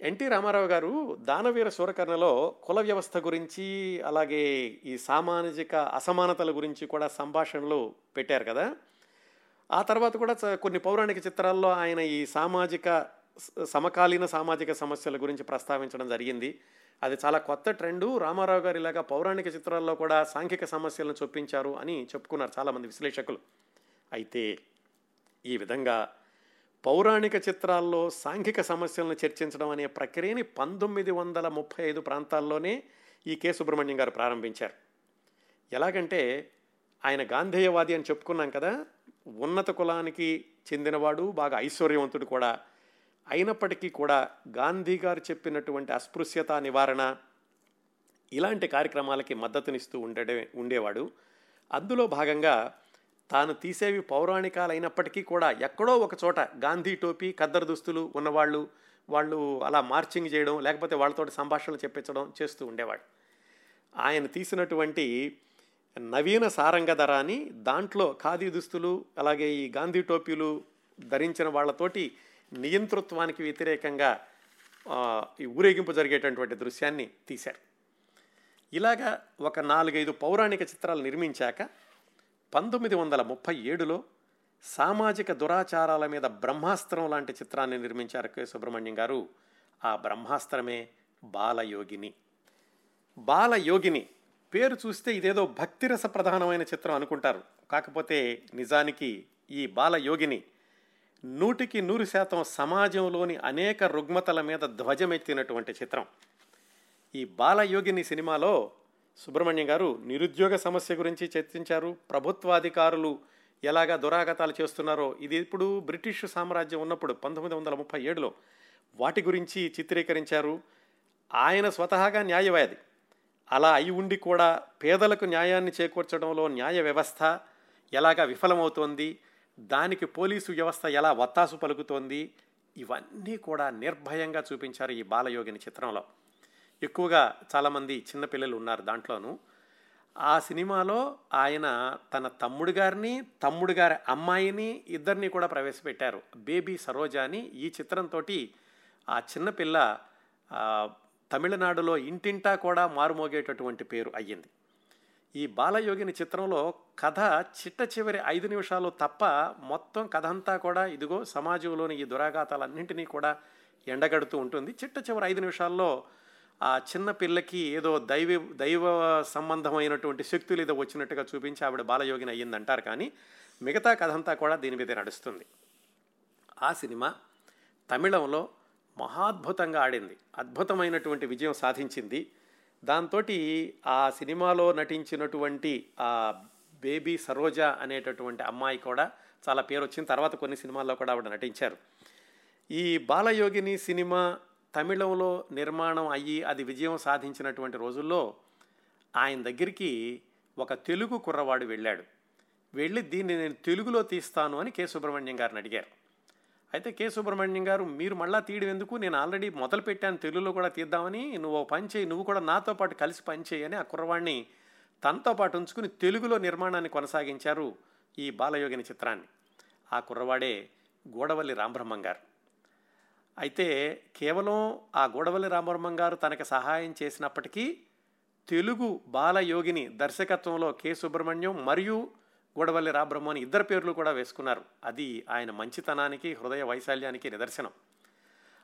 ఎన్టీ రామారావు గారు దానవీర సూరకర్ణలో కుల వ్యవస్థ గురించి అలాగే ఈ సామాజిక అసమానతల గురించి కూడా సంభాషణలు పెట్టారు కదా. ఆ తర్వాత కూడా కొన్ని పౌరాణిక చిత్రాల్లో ఆయన ఈ సామాజిక సమకాలీన సామాజిక సమస్యల గురించి ప్రస్తావించడం జరిగింది. అది చాలా కొత్త ట్రెండు. రామారావు గారు ఇలాగా పౌరాణిక చిత్రాల్లో కూడా సాంఘిక సమస్యలను చొప్పించారు అని చెప్పుకున్నారు చాలామంది విశ్లేషకులు. అయితే ఈ విధంగా పౌరాణిక చిత్రాల్లో సాంఘిక సమస్యలను చర్చించడం అనే ప్రక్రియని పంతొమ్మిది వందల ముప్పై ఐదు ప్రాంతాల్లోనే ఈ కె. సుబ్రహ్మణ్యం గారు ప్రారంభించారు. ఎలాగంటే ఆయన గాంధేయవాది అని చెప్పుకున్నాం కదా. ఉన్నత కులానికి చెందినవాడు బాగా ఐశ్వర్యవంతుడు కూడా. అయినప్పటికీ కూడా గాంధీ గారు చెప్పినటువంటి అస్పృశ్యత నివారణ ఇలాంటి కార్యక్రమాలకి మద్దతునిస్తూ ఉండడే ఉండేవాడు. అందులో భాగంగా తాను తీసేవి పౌరాణికాలైనప్పటికీ కూడా ఎక్కడో ఒక చోట గాంధీ టోపీ ఖద్దరు దుస్తులు ఉన్నవాళ్ళు వాళ్ళు అలా మార్చింగ్ చేయడం లేకపోతే వాళ్ళతో సంభాషణలు చెప్పించడం చేస్తూ ఉండేవాడు. ఆయన తీసినటువంటి నవీన సారంగధరాన్ని దాంట్లో ఖాదీ దుస్తులు అలాగే ఈ గాంధీ టోపీలు ధరించిన వాళ్ళతోటి నియంతృత్వానికి వ్యతిరేకంగా ఈ ఊరేగింపు జరిగేటటువంటి దృశ్యాన్ని తీశారు. ఇలాగా ఒక నాలుగైదు పౌరాణిక చిత్రాలు నిర్మించాక పంతొమ్మిది వందల ముప్పై ఏడులో సామాజిక దురాచారాల మీద బ్రహ్మాస్త్రం లాంటి చిత్రాన్ని నిర్మించారు కె. సుబ్రహ్మణ్యం గారు. ఆ బ్రహ్మాస్త్రమే బాలయోగిని. బాలయోగిని పేరు చూస్తే ఇదేదో భక్తిరస ప్రధానమైన చిత్రం అనుకుంటారు. కాకపోతే నిజానికి ఈ బాలయోగిని నూటికి నూరు శాతం సమాజంలోని అనేక రుగ్మతల మీద ధ్వజమెత్తినటువంటి చిత్రం. ఈ బాలయోగిని సినిమాలో సుబ్రహ్మణ్యం గారు నిరుద్యోగ సమస్య గురించి చర్చించారు. ప్రభుత్వాధికారులు ఎలాగా దురాగతాలు చేస్తున్నారో ఇది ఇప్పుడు బ్రిటిష్ సామ్రాజ్యం ఉన్నప్పుడు పంతొమ్మిది వందల ముప్పై ఏడులో వాటి గురించి చిత్రీకరించారు. ఆయన స్వతహాగా న్యాయవాది. అలా అయి ఉండి కూడా పేదలకు న్యాయాన్ని చేకూర్చడంలో న్యాయ వ్యవస్థ ఎలాగా విఫలమవుతోంది? దానికి పోలీసు వ్యవస్థ ఎలా వత్తాసు పలుకుతోంది? ఇవన్నీ కూడా నిర్భయంగా చూపించారు ఈ బాలయోగిని చిత్రంలో. ఎక్కువగా చాలామంది చిన్నపిల్లలు ఉన్నారు దాంట్లోనూ. ఆ సినిమాలో ఆయన తన తమ్ముడు గారిని తమ్ముడు గారి అమ్మాయిని ఇద్దరిని కూడా ప్రవేశపెట్టారు. బేబీ సరోజాని ఈ చిత్రంతో ఆ చిన్నపిల్ల తమిళనాడులో ఇంటింటా కూడా మారుమోగేటటువంటి పేరు అయ్యింది. ఈ బాలయోగిని చిత్రంలో కథ చిట్ట చివరి ఐదు నిమిషాలు తప్ప మొత్తం కథ అంతా కూడా ఇదిగో సమాజంలోని ఈ దురాఘాతాలన్నింటినీ కూడా ఎండగడుతూ ఉంటుంది. చిట్ట చివరి ఐదు నిమిషాల్లో ఆ చిన్న పిల్లకి ఏదో దైవ దైవ సంబంధమైనటువంటి శక్తులు ఏదో వచ్చినట్టుగా చూపించి ఆవిడ బాలయోగిని అయ్యిందంటారు కానీ మిగతా కథ అంతా కూడా దీని మీదే నడుస్తుంది. ఆ సినిమా తమిళంలో మహాద్భుతంగా ఆడింది. అద్భుతమైనటువంటి విజయం సాధించింది. దాంతో ఆ సినిమాలో నటించినటువంటి ఆ బేబీ సరోజ అనేటటువంటి అమ్మాయి కూడా చాలా పేరు వచ్చింది తర్వాత కొన్ని సినిమాల్లో కూడా ఆవిడ నటించారు. ఈ బాలయోగిని సినిమా తమిళంలో నిర్మాణం అయ్యి అది విజయం సాధించినటువంటి రోజుల్లో ఆయన దగ్గరికి ఒక తెలుగు కుర్రవాడు వెళ్ళాడు. వెళ్ళి దీన్ని నేను తెలుగులో తీస్తాను అని కె సుబ్రహ్మణ్యం గారిని అడిగారు. అయితే కె. సుబ్రహ్మణ్యం గారు మీరు మళ్ళా తీయడం ఎందుకు? నేను ఆల్రెడీ మొదలు పెట్టాను తెలుగులో కూడా తీద్దామని. నువ్వు పని చేయి నువ్వు కూడా నాతో పాటు కలిసి పని చేయని ఆ కుర్రవాణ్ణి తనతో పాటు ఉంచుకుని తెలుగులో నిర్మాణాన్ని కొనసాగించారు ఈ బాలయోగిని చిత్రాన్ని. ఆ కుర్రవాడే గోడవల్లి రామబ్రహ్మం గారు. అయితే కేవలం ఆ గోడవల్లి రామబ్రహ్మం గారు తనకి సహాయం చేసినప్పటికీ తెలుగు బాలయోగిని దర్శకత్వంలో కె. సుబ్రహ్మణ్యం మరియు గోడవల్లి రాబ్రహ్మ అని ఇద్దరు పేర్లు కూడా వేసుకున్నారు. అది ఆయన మంచితనానికి హృదయ వైశాల్యానికి నిదర్శనం.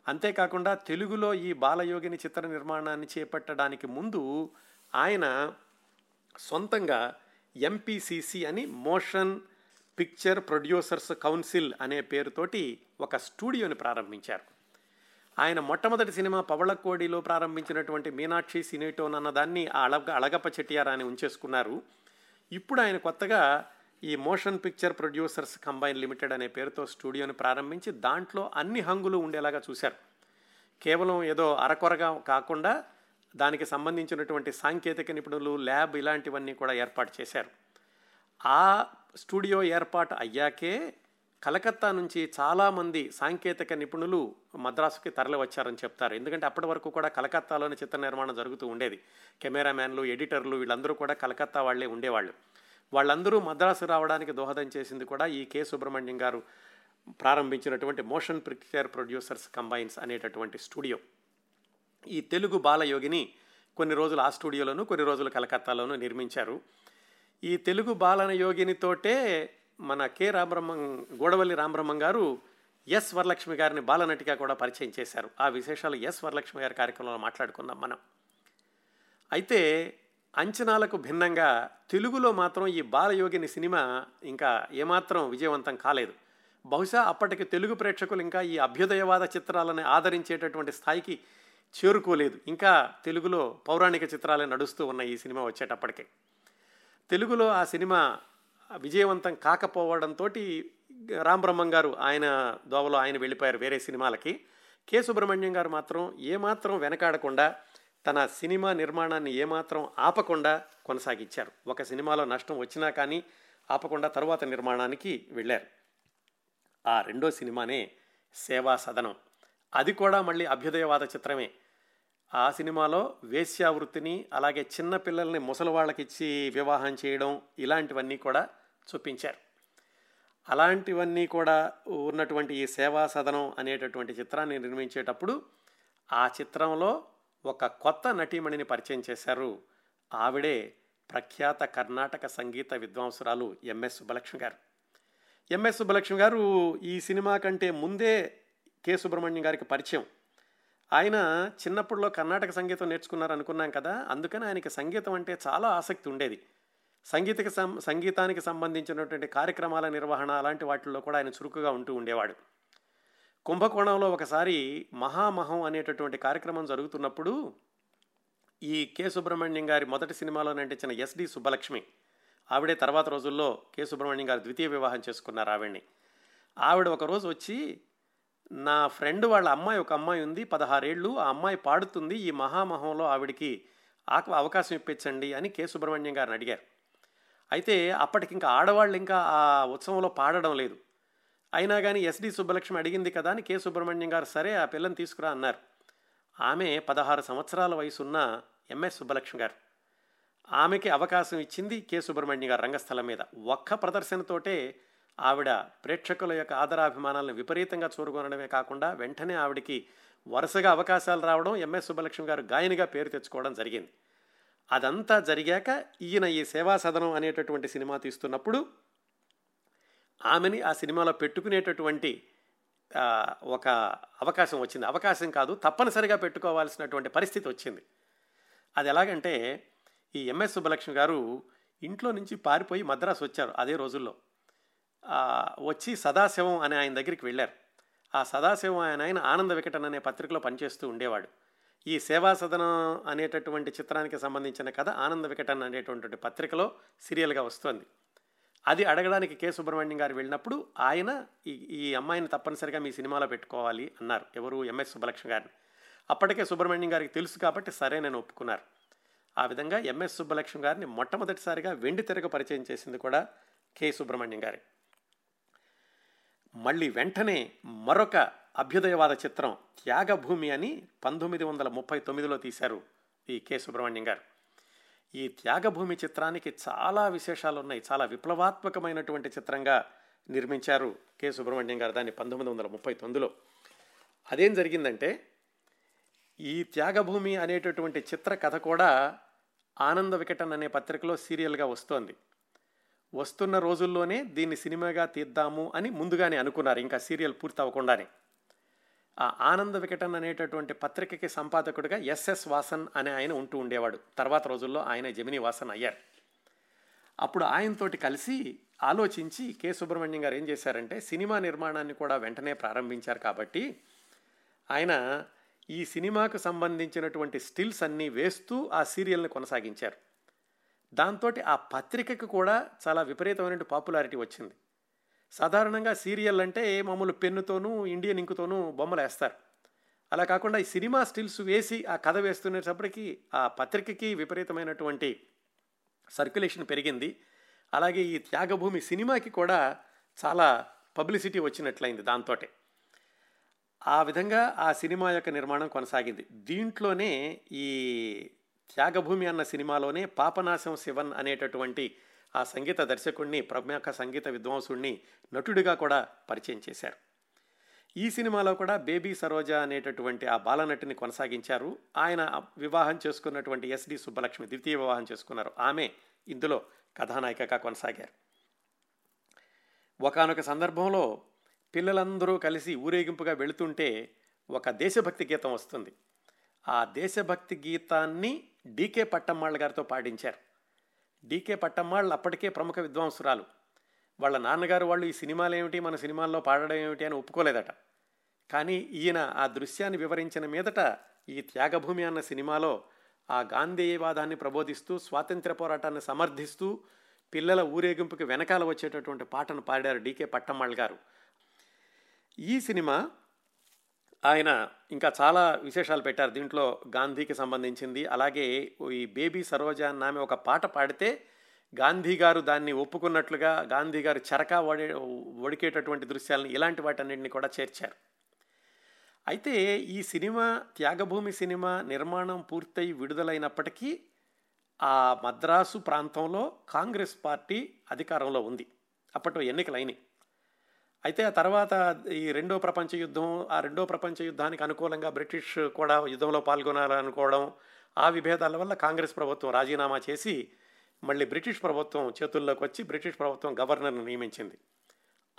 అంతేకాకుండా తెలుగులో ఈ బాలయోగిని చిత్ర నిర్మాణాన్ని చేపట్టడానికి ముందు ఆయన సొంతంగా ఎంపీసీసీ అని మోషన్ పిక్చర్ ప్రొడ్యూసర్స్ కౌన్సిల్ అనే పేరుతోటి ఒక స్టూడియోని ప్రారంభించారు. ఆయన మొట్టమొదటి సినిమా పవళకోడిలో ప్రారంభించినటువంటి మీనాక్షి సినేటోన్ అన్నదాన్ని ఆ అళగ అళగప్ప చెట్టియార్ అని ఉంచేసుకున్నారు. ఇప్పుడు ఆయన కొత్తగా ఈ motion picture producers combine limited అనే పేరుతో స్టూడియోని ప్రారంభించి దాంట్లో అన్ని హంగులు ఉండేలాగా చూశారు. కేవలం ఏదో అరకొరగా కాకుండా దానికి సంబంధించినటువంటి సాంకేతిక నిపుణులు ల్యాబ్ ఇలాంటివన్నీ కూడా ఏర్పాటు చేశారు. ఆ స్టూడియో ఏర్పాటు అయ్యాకే కలకత్తా నుంచి చాలామంది సాంకేతిక నిపుణులు మద్రాసుకి తరలివచ్చారని చెప్తారు. ఎందుకంటే అప్పటి వరకు కూడా కలకత్తాలోనే చిత్ర నిర్మాణం జరుగుతూ ఉండేది. కెమెరామ్యాన్లు ఎడిటర్లు వీళ్ళందరూ కూడా కలకత్తా వాళ్ళే ఉండేవాళ్ళు. వాళ్ళందరూ మద్రాసు రావడానికి దోహదం చేసింది కూడా ఈ కె సుబ్రహ్మణ్యం గారు ప్రారంభించినటువంటి మోషన్ పిక్చర్ ప్రొడ్యూసర్స్ కంబైన్స్ అనేటటువంటి స్టూడియో. ఈ తెలుగు బాలయోగిని కొన్ని రోజులు ఆ స్టూడియోలోను కొన్ని రోజులు కలకత్తాలోనూ నిర్మించారు. ఈ తెలుగు బాలయోగినితోటే మన కె రామబ్రహ్మం గోడవల్లి రామబ్రహ్మం గారు ఎస్ వరలక్ష్మి గారిని బాలనటిగా కూడా పరిచయం చేశారు. ఆ విశేషాలు ఎస్ వరలక్ష్మి గారి కార్యక్రమంలో మాట్లాడుకుందాం మనం. అయితే అంచనాలకు భిన్నంగా తెలుగులో మాత్రం ఈ బాలయోగిని సినిమా ఇంకా ఏమాత్రం విజయవంతం కాలేదు. బహుశా అప్పటికి తెలుగు ప్రేక్షకులు ఇంకా ఈ అభ్యుదయవాద చిత్రాలను ఆదరించేటటువంటి స్థాయికి చేరుకోలేదు. ఇంకా తెలుగులో పౌరాణిక చిత్రాలే నడుస్తూ ఉన్న ఈ సినిమా వచ్చేటప్పటికే. తెలుగులో ఆ సినిమా విజయవంతం కాకపోవడంతో రామబ్రహ్మం గారు ఆయన దోవలో ఆయన వెళ్ళిపోయారు వేరే సినిమాలకి. కె సుబ్రహ్మణ్యం గారు మాత్రం ఏమాత్రం వెనకాడకుండా తన సినిమా నిర్మాణాన్ని ఏమాత్రం ఆపకుండా కొనసాగించారు. ఒక సినిమాలో నష్టం వచ్చినా కానీ ఆపకుండా తరువాత నిర్మాణానికి వెళ్ళారు. ఆ రెండో సినిమానే సేవా సదనం. అది కూడా మళ్ళీ అభ్యుదయవాద చిత్రమే. ఆ సినిమాలో వేశ్యావృత్తిని అలాగే చిన్న పిల్లల్ని ముసలివాళ్ళకిచ్చి వివాహం చేయడం ఇలాంటివన్నీ కూడా చూపించారు. అలాంటివన్నీ కూడా ఉన్నటువంటి ఈ సేవా సదనం అనేటటువంటి చిత్రాన్ని నిర్మించేటప్పుడు ఆ చిత్రంలో ఒక కొత్త నటీమణిని పరిచయం చేశారు ఆవిడే ప్రఖ్యాత కర్ణాటక సంగీత విద్వాంసురాలు ఎంఎస్ సుబ్బలక్ష్మి గారు. ఎంఎస్ సుబ్బలక్ష్మి గారు ఈ సినిమా కంటే ముందే కె సుబ్రహ్మణ్యం గారికి పరిచయం. ఆయన చిన్నప్పుడులో కర్ణాటక సంగీతం నేర్చుకున్నారు అనుకున్నాం కదా అందుకని ఆయనకి సంగీతం అంటే చాలా ఆసక్తి ఉండేది. సంగీతకి సం సంగీతానికి సంబంధించినటువంటి కార్యక్రమాల నిర్వహణ అలాంటి వాటిల్లో కూడా ఆయన చురుకుగా ఉంటూ ఉండేవాడు. కుంభకోణంలో ఒకసారి మహామహం అనేటటువంటి కార్యక్రమం జరుగుతున్నప్పుడు ఈ కె. సుబ్రహ్మణ్యం గారి మొదటి సినిమాలో నటించిన ఎస్డి సుబ్బలక్ష్మి ఆవిడే తర్వాత రోజుల్లో కె. సుబ్రహ్మణ్యం గారు ద్వితీయ వివాహం చేసుకున్నారు ఆవిడ్ని. ఆవిడ ఒకరోజు వచ్చి నా ఫ్రెండ్ వాళ్ళ అమ్మాయి ఒక అమ్మాయి ఉంది పదహారేళ్ళు ఆ అమ్మాయి పాడుతుంది ఈ మహామహంలో ఆవిడికి ఆక అవకాశం ఇప్పించండి అని కె. సుబ్రహ్మణ్యం గారిని అడిగారు. అయితే అప్పటికి ఇంకా ఆడవాళ్ళు ఇంకా ఆ ఉత్సవంలో పాడడం లేదు. అయినా కానీ ఎస్డి సుబ్బలక్ష్మి అడిగింది కదా అని కె సుబ్రహ్మణ్యం గారు సరే ఆ పిల్లని తీసుకురా అన్నారు. ఆమె పదహారు సంవత్సరాల వయసున్న ఎంఎస్ సుబ్బలక్ష్మి గారు. ఆమెకి అవకాశం ఇచ్చింది కె సుబ్రహ్మణ్యం గారు రంగస్థలం మీద. ఒక్క ప్రదర్శనతోటే ఆవిడ ప్రేక్షకుల యొక్క ఆదరాభిమానాలను విపరీతంగా చూరుకొనడమే కాకుండా వెంటనే ఆవిడికి వరుసగా అవకాశాలు రావడం ఎంఎస్ సుబ్బలక్ష్మి గారు గాయనిగా పేరు తెచ్చుకోవడం జరిగింది. అదంతా జరిగాక ఈయన ఈ సేవా సదనం అనేటటువంటి సినిమా తీస్తున్నప్పుడు ఆమెని ఆ సినిమాలో పెట్టుకునేటటువంటి ఒక అవకాశం వచ్చింది. అవకాశం కాదు తప్పనిసరిగా పెట్టుకోవాల్సినటువంటి పరిస్థితి వచ్చింది. అది ఎలాగంటే ఈ ఎంఎస్ సుబ్బలక్ష్మి గారు ఇంట్లో నుంచి పారిపోయి మద్రాసు వచ్చారు అదే రోజుల్లో. వచ్చి సదాశివం అనే ఆయన దగ్గరికి వెళ్ళారు. ఆ సదాశివం ఆయన ఆయన ఆనంద వికటన్ అనే పత్రికలో పనిచేస్తూ ఉండేవాడు. ఈ సేవా సదనం అనేటటువంటి చిత్రానికి సంబంధించిన కథ ఆనంద వికటన్ అనేటువంటి పత్రికలో సీరియల్గా వస్తుంది. అది అడగడానికి కె. సుబ్రహ్మణ్యం గారు వెళ్ళినప్పుడు ఆయన ఈ ఈ అమ్మాయిని తప్పనిసరిగా మీ సినిమాలో పెట్టుకోవాలి అన్నారు. ఎవరు? ఎంఎస్ సుబ్బలక్ష్మి గారిని. అప్పటికే సుబ్రహ్మణ్యం గారికి తెలుసు కాబట్టి సరే నేను ఒప్పుకున్నారు. ఆ విధంగా ఎంఎస్ సుబ్బలక్ష్మి గారిని మొట్టమొదటిసారిగా వెండి తెరగ పరిచయం చేసింది కూడా కె. సుబ్రహ్మణ్యం గారి. మళ్ళీ వెంటనే మరొక అభ్యుదయవాద చిత్రం త్యాగభూమి అని పంతొమ్మిది వందల ముప్పై తొమ్మిదిలో తీశారు ఈ కె. సుబ్రహ్మణ్యం గారు. ఈ త్యాగభూమి చిత్రానికి చాలా విశేషాలు ఉన్నాయి చాలా విప్లవాత్మకమైనటువంటి చిత్రంగా నిర్మించారు కె. సుబ్రహ్మణ్యం గారు దాన్ని పంతొమ్మిది వందల ముప్పై తొమ్మిదిలో. అదేం జరిగిందంటే ఈ త్యాగభూమి అనేటటువంటి చిత్ర కథ కూడా ఆనంద వికటన్ అనే పత్రికలో సీరియల్గా వస్తోంది. వస్తున్న రోజుల్లోనే దీన్ని సినిమాగా తీద్దాము అని ముందుగానే అనుకున్నారు. ఇంకా సీరియల్ పూర్తి అవ్వకుండానే ఆ ఆనంద వికటన్ అనేటటువంటి పత్రికకి సంపాదకుడిగా ఎస్ఎస్ వాసన్ అనే ఆయన ఉంటూ ఉండేవాడు. తర్వాత రోజుల్లో ఆయన జమిని వాసన్ అయ్యారు. అప్పుడు ఆయనతోటి కలిసి ఆలోచించి కె సుబ్రహ్మణ్యం గారు ఏం చేశారంటే సినిమా నిర్మాణాన్ని కూడా వెంటనే ప్రారంభించారు కాబట్టి ఆయన ఈ సినిమాకు సంబంధించినటువంటి స్టిల్స్ అన్నీ వేస్తూ ఆ సీరియల్ని కొనసాగించారు. దాంతో ఆ పత్రికకు కూడా చాలా విపరీతమైన పాపులారిటీ వచ్చింది. సాధారణంగా సీరియల్ అంటే మామూలు పెన్నుతోనూ ఇండియన్ ఇంకుతోనూ బొమ్మలు వేస్తారు. అలా కాకుండా ఈ సినిమా స్టిల్స్ వేసి ఆ కథ వేస్తున్నప్పటికీ ఆ పత్రికకి విపరీతమైనటువంటి సర్క్యులేషన్ పెరిగింది. అలాగే ఈ త్యాగభూమి సినిమాకి కూడా చాలా పబ్లిసిటీ వచ్చినట్లయింది దాంతో ఆ విధంగా ఆ సినిమా యొక్క నిర్మాణం కొనసాగింది. దీంట్లోనే ఈ త్యాగభూమి అన్న సినిమాలోనే పాపనాశం శివన్ అనేటటువంటి ఆ సంగీత దర్శకుడిని ప్రముఖ సంగీత విద్వాంసుడిని నటుడిగా కూడా పరిచయం చేశారు. ఈ సినిమాలో కూడా బేబీ సరోజా అనేటటువంటి ఆ బాలనటిని కొనసాగించారు. ఆయన వివాహం చేసుకున్నటువంటి ఎస్డి సుబ్బలక్ష్మి ద్వితీయ వివాహం చేసుకున్నారు. ఆమె ఇందులో కథానాయికగా కొనసాగారు. ఒకనొక సందర్భంలో పిల్లలందరూ కలిసి ఊరేగింపుగా వెళుతుంటే ఒక దేశభక్తి గీతం వస్తుంది. ఆ దేశభక్తి గీతాన్ని డీకే పట్టమ్మాళ్ళ గారితో పాటించారు డీకే పట్టమ్మాళ్ళు అప్పటికే ప్రముఖ విద్వాంసురాలు. వాళ్ళ నాన్నగారు వాళ్ళు ఈ సినిమాలు ఏమిటి మన సినిమాల్లో పాడడం ఏమిటి అని ఒప్పుకోలేదట. కానీ ఈయన ఆ దృశ్యాన్ని వివరించిన మీదట ఈ త్యాగభూమి అన్న సినిమాలో ఆ గాంధీయవాదాన్ని ప్రబోధిస్తూ స్వాతంత్ర్య పోరాటాన్ని సమర్థిస్తూ పిల్లల ఊరేగింపుకి వెనకాల వచ్చేటటువంటి పాటను పాడారు డీకే పట్టమ్మాళ్ గారు. ఈ సినిమా ఆయన ఇంకా చాలా విశేషాలు పెట్టారు. దీంట్లో గాంధీకి సంబంధించింది. అలాగే ఈ బేబీ సరోజ అన్న ఆమె ఒక పాట పాడితే గాంధీ గారు దాన్ని ఒప్పుకున్నట్లుగా గాంధీ గారు చరకా వడి వడికేటటువంటి దృశ్యాలను ఇలాంటి వాటన్నింటినీ కూడా చేర్చారు. అయితే ఈ సినిమా త్యాగభూమి సినిమా నిర్మాణం పూర్తయి విడుదలైనప్పటికీ ఆ మద్రాసు ప్రాంతంలో కాంగ్రెస్ పార్టీ అధికారంలో ఉంది. అప్పట్లో ఎన్నికలైనాయి. అయితే ఆ తర్వాత ఈ రెండో ప్రపంచ యుద్ధం ఆ రెండో ప్రపంచ యుద్ధానికి అనుకూలంగా బ్రిటిష్ కూడా యుద్ధంలో పాల్గొనాలనుకోవడం ఆ విభేదాల వల్ల కాంగ్రెస్ ప్రభుత్వం రాజీనామా చేసి మళ్ళీ బ్రిటిష్ ప్రభుత్వం చేతుల్లోకి వచ్చి బ్రిటిష్ ప్రభుత్వం గవర్నర్ను నియమించింది.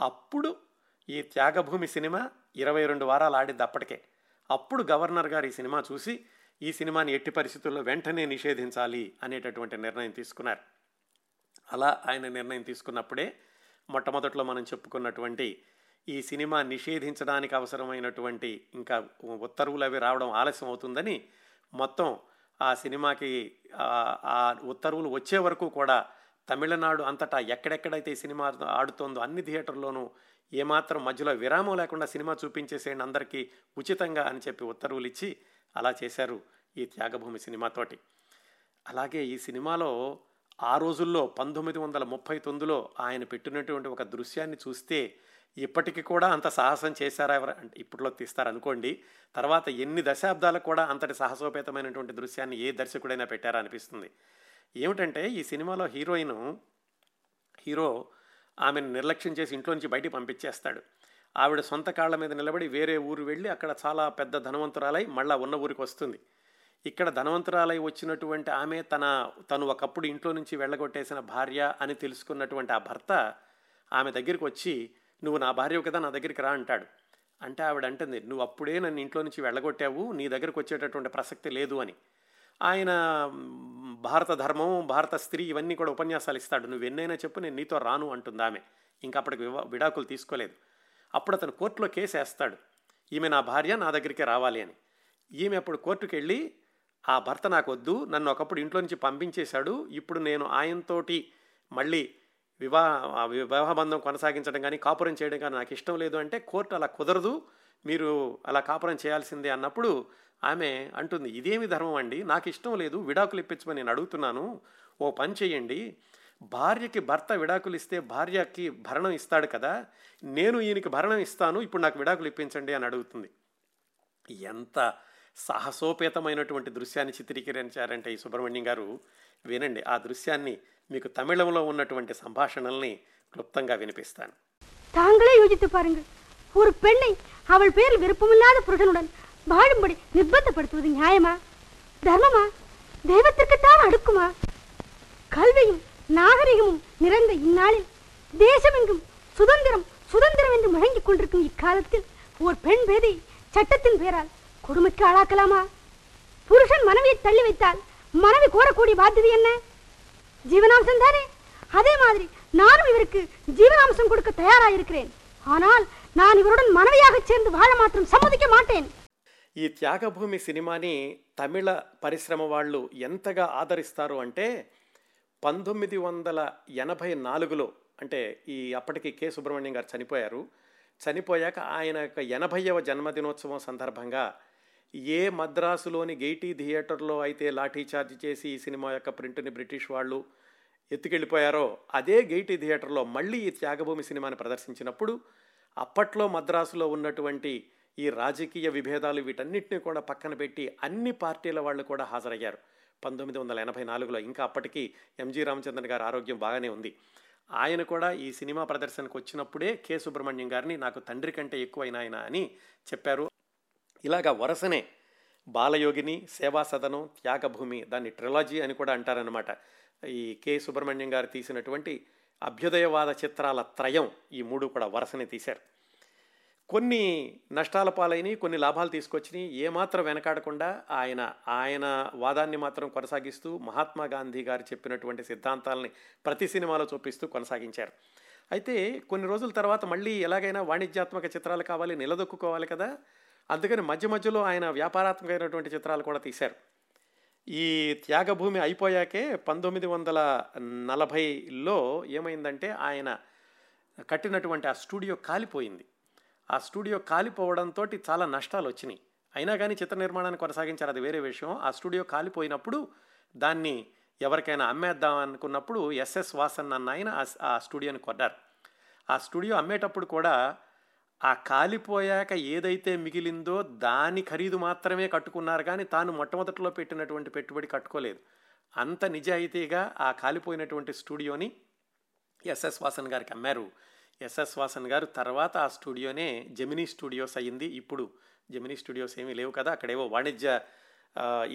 అప్పుడు ఈ త్యాగభూమి సినిమా ఇరవై రెండు వారాలు ఆడిద్ది అప్పటికే. అప్పుడు గవర్నర్ గారు ఈ సినిమా చూసి ఈ సినిమాని ఎట్టి పరిస్థితుల్లో వెంటనే నిషేధించాలి అనేటటువంటి నిర్ణయం తీసుకున్నారు. అలా ఆయన నిర్ణయం తీసుకున్నప్పుడే మొట్టమొదట్లో మనం చెప్పుకున్నటువంటి ఈ సినిమా నిషేధించడానికి అవసరమైనటువంటి ఇంకా ఉత్తర్వులు అవి రావడం ఆలస్యం అవుతుందని మొత్తం ఆ సినిమాకి ఆ ఉత్తర్వులు వచ్చే వరకు కూడా తమిళనాడు అంతటా ఎక్కడెక్కడైతే ఈ సినిమా ఆడుతోందో అన్ని థియేటర్లోనూ ఏమాత్రం మధ్యలో విరామం లేకుండా సినిమా చూపించేసేయండి అందరికీ ఉచితంగా అని చెప్పి ఉత్తర్వులు ఇచ్చి అలా చేశారు ఈ త్యాగభూమి సినిమాతోటి. అలాగే ఈ సినిమాలో ఆ రోజుల్లో పంతొమ్మిది వందల ముప్పై తొమ్మిదిలో ఆయన పెట్టినటువంటి ఒక దృశ్యాన్ని చూస్తే ఇప్పటికి కూడా అంత సాహసం చేశారా ఎవరు అంటే ఇప్పట్లో తీస్తారనుకోండి తర్వాత ఎన్ని దశాబ్దాలకు కూడా అంతటి సాహసోపేతమైనటువంటి దృశ్యాన్ని ఏ దర్శకుడైనా పెట్టారా అనిపిస్తుంది. ఏమిటంటే ఈ సినిమాలో హీరోయిన్ హీరో ఆమెను నిర్లక్ష్యం చేసి ఇంట్లో నుంచి బయటికి పంపించేస్తాడు. ఆవిడ సొంత కాళ్ళ మీద నిలబడి వేరే ఊరు వెళ్ళి అక్కడ చాలా పెద్ద ధనవంతురాలై మళ్ళా ఉన్న ఊరికి వస్తుంది. ఇక్కడ ధనవంతురాలై వచ్చినటువంటి ఆమె తన తను ఒకప్పుడు ఇంట్లో నుంచి వెళ్ళగొట్టేసిన భార్య అని తెలుసుకున్నటువంటి ఆ భర్త ఆమె దగ్గరికి వచ్చి నువ్వు నా భార్య కదా నా దగ్గరికి రా అంటాడు. అంటే ఆవిడ అంటుంది నువ్వు అప్పుడే నన్ను ఇంట్లో నుంచి వెళ్ళగొట్టావు నీ దగ్గరకు వచ్చేటటువంటి ప్రసక్తి లేదు అని. ఆయన భారత ధర్మం భారత స్త్రీ ఇవన్నీ కూడా ఉపన్యాసాలు ఇస్తాడు. నువ్వు ఎన్నైనా చెప్పు నేను నీతో రాను అంటుంది ఆమె. ఇంకా అప్పటికి విడాకులు తీసుకోలేదు. అప్పుడు అతను కోర్టులో కేసు వేస్తాడు ఈమె నా భార్య నా దగ్గరికి రావాలి అని. ఈమె అప్పుడు కోర్టుకు వెళ్ళి ఆ భర్త నాకు వద్దు నన్ను ఒకప్పుడు ఇంట్లో నుంచి పంపించేశాడు ఇప్పుడు నేను ఆయనతోటి మళ్ళీ వివాహ వివాహ బంధం కొనసాగించడం కానీ కాపురం చేయడం కానీ నాకు ఇష్టం లేదు అంటే కోర్టు అలా కుదరదు మీరు అలా కాపురం చేయాల్సిందే అన్నప్పుడు ఆమె అంటుంది ఇదేమి ధర్మం అండి? నాకు ఇష్టం లేదు విడాకులు ఇప్పించమని నేను అడుగుతున్నాను ఓ పని చేయండి భార్యకి భర్త విడాకులు ఇస్తే భార్యకి భరణం ఇస్తాడు కదా నేను ఈయనకి భరణం ఇస్తాను ఇప్పుడు నాకు విడాకులు ఇప్పించండి అని అడుగుతుంది. ఎంత సాహసోపేతమైనటువంటి దృశ్యాన్ని చిత్రీకరించారంటే ఈ సుబ్రహ్మణ్యం గారు వినండి ఆ దృశ్యాన్ని మీకు తమిళంలో ఉన్నటువంటి సంభాషణల్ని క్లుప్తంగా వినిపిస్తాను தாங்களே யோசித்து பாருங்கள் ஒரு பெண்ணை அவள் பேரில் விருப்பமில்லாத புருஷனுடன் வாழும்படி நிர்பந்தப்படுத்துவது நியாயமா தர்மமா தெய்வத்திற்குத்தான் அடுக்குமா கல்வியும் நாகரிகமும் நிறைந்த இந்நாளில் தேசமெங்கும் சுதந்திரம் சுதந்திரம் என்று முழங்கிக் கொண்டிருக்கும் இக்காலத்தில் ஒரு பெண் பேதை சட்டத்தின் பேரால் கொடுமைக்கு ஆளாக்கலாமா புருஷன் மனைவியை தள்ளி வைத்தால் மனைவி கோரக்கூடிய பாத்தியதை என்ன ஜீவனாம்சம் தானே அதே மாதிரி நானும் இவருக்கு ஜீவனாம்சம் கொடுக்க தயாராயிருக்கிறேன் ஆனால் நான் இவருடன் மனைவியாக சேர்ந்து வாழ மாத்திரம் சம்மதிக்க மாட்டேன் ఈ త్యాగభూమి సినిమాని తమిళ పరిశ్రమ వాళ్ళు ఎంతగా ఆదరిస్తారు అంటే పంతొమ్మిది వందల ఎనభై నాలుగులో అంటే ఈ అప్పటికి కె సుబ్రహ్మణ్యం గారు చనిపోయారు చనిపోయాక ఆయన యొక్క ఎనభైవ జన్మదినోత్సవం సందర్భంగా ఏ మద్రాసులోని గెయిటీ థియేటర్లో అయితే లాఠీ చార్జ్ చేసి ఈ సినిమా యొక్క ప్రింట్ని బ్రిటిష్ వాళ్ళు ఎత్తుకెళ్ళిపోయారో అదే గెయిటీ థియేటర్లో మళ్ళీ ఈ త్యాగభూమి సినిమాని ప్రదర్శించినప్పుడు అప్పట్లో మద్రాసులో ఉన్నటువంటి ఈ రాజకీయ విభేదాలు వీటన్నిటిని కూడా పక్కన పెట్టి అన్ని పార్టీల వాళ్ళు కూడా హాజరయ్యారు. పంతొమ్మిది వందల ఎనభై నాలుగులో ఇంకా అప్పటికి ఎంజి రామచంద్రన్ గారి ఆరోగ్యం బాగానే ఉంది. ఆయన కూడా ఈ సినిమా ప్రదర్శనకు వచ్చినప్పుడే కె సుబ్రహ్మణ్యం గారిని నాకు తండ్రి కంటే ఎక్కువైన ఆయన అని చెప్పారు. ఇలాగా వరుసనే బాలయోగిని సేవా సదనం త్యాగభూమి దాన్ని ట్రిలాజీ అని కూడా అంటారనమాట ఈ కె సుబ్రహ్మణ్యం గారు తీసినటువంటి అభ్యుదయవాద చిత్రాల త్రయం ఈ మూడు కూడా వరుసనే తీశారు. కొన్ని నష్టాల పాలైనవి కొన్ని లాభాలు తీసుకొచ్చినాయి. ఏమాత్రం వెనకాడకుండా ఆయన ఆయన వాదాన్ని మాత్రం కొనసాగిస్తూ మహాత్మా గాంధీ గారు చెప్పినటువంటి సిద్ధాంతాలని ప్రతి సినిమాలో చూపిస్తూ కొనసాగించారు. అయితే కొన్ని రోజుల తర్వాత మళ్ళీ ఎలాగైనా వాణిజ్యాత్మక చిత్రాలు కావాలి నిలదొక్కుకోవాలి కదా. అందుకని మధ్య మధ్యలో ఆయన వ్యాపారాత్మకమైనటువంటి చిత్రాలు కూడా తీశారు. ఈ త్యాగభూమి అయిపోయాకే పంతొమ్మిది వందల నలభైలో ఏమైందంటే ఆయన కట్టినటువంటి ఆ స్టూడియో కాలిపోయింది. ఆ స్టూడియో కాలిపోవడంతో చాలా నష్టాలు వచ్చినాయి. అయినా కానీ చిత్ర నిర్మాణాన్ని కొనసాగించారు అది వేరే విషయం. ఆ స్టూడియో కాలిపోయినప్పుడు దాన్ని ఎవరికైనా అమ్మేద్దాం అనుకున్నప్పుడు ఎస్ఎస్ వాసన్ అన్న ఆయన ఆ- స్టూడియోని కొన్నారు. ఆ స్టూడియో అమ్మేటప్పుడు కూడా ఆ కాలిపోయాక ఏదైతే మిగిలిందో దాని ఖరీదు మాత్రమే కట్టుకున్నారు కానీ తాను మొట్టమొదటిలో పెట్టినటువంటి పెట్టుబడి కట్టుకోలేదు. అంత నిజాయితీగా ఆ కాలిపోయినటువంటి స్టూడియోని ఎస్ఎస్ వాసన్ గారికి అమ్మారు. ఎస్ఎస్ వాసన్ గారు తర్వాత ఆ స్టూడియోనే జెమినీ స్టూడియోస్ అయ్యింది. ఇప్పుడు జెమినీ స్టూడియోస్ ఏమీ లేవు కదా అక్కడేవో వాణిజ్య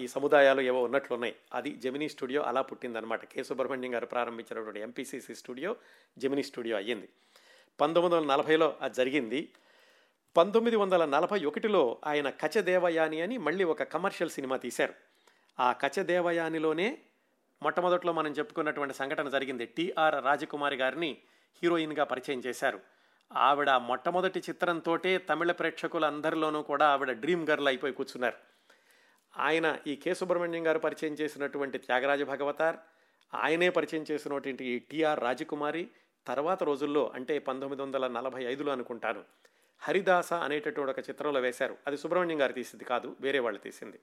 ఈ సముదాయాలు ఏవో ఉన్నట్లు ఉన్నాయి అది జెమినీ స్టూడియో అలా పుట్టిందనమాట కె సుబ్రహ్మణ్యం గారు ప్రారంభించినటువంటి ఎంపీసీసీ స్టూడియో జెమినీ స్టూడియో అయ్యింది. పంతొమ్మిది వందల నలభైలో అది జరిగింది. పంతొమ్మిది వందల నలభై ఒకటిలో ఆయన కచదేవయాని అని మళ్ళీ ఒక కమర్షియల్ సినిమా తీశారు. ఆ కచదేవయానిలోనే మొట్టమొదట్లో మనం చెప్పుకున్నటువంటి సంఘటన జరిగింది. టిఆర్ రాజకుమారి గారిని హీరోయిన్గా పరిచయం చేశారు. ఆవిడ మొట్టమొదటి చిత్రంతోటే తమిళ ప్రేక్షకుల అందరిలోనూ కూడా ఆవిడ డ్రీమ్ గర్ల్ అయిపోయి కూర్చున్నారు. ఆయన ఈ కె. సుబ్రహ్మణ్యం గారు పరిచయం చేసినటువంటి త్యాగరాజ భగవతార్ ఆయనే పరిచయం చేసినటువంటి ఈ టిఆర్ రాజకుమారి తర్వాత రోజుల్లో అంటే పంతొమ్మిది వందల నలభై ఐదులో అనుకుంటాను. హరిదాస అనేటటువంటి ఒక చిత్రంలో వేశారు. అది సుబ్రహ్మణ్యం గారు తీసింది కాదు వేరే వాళ్ళు తీసింది.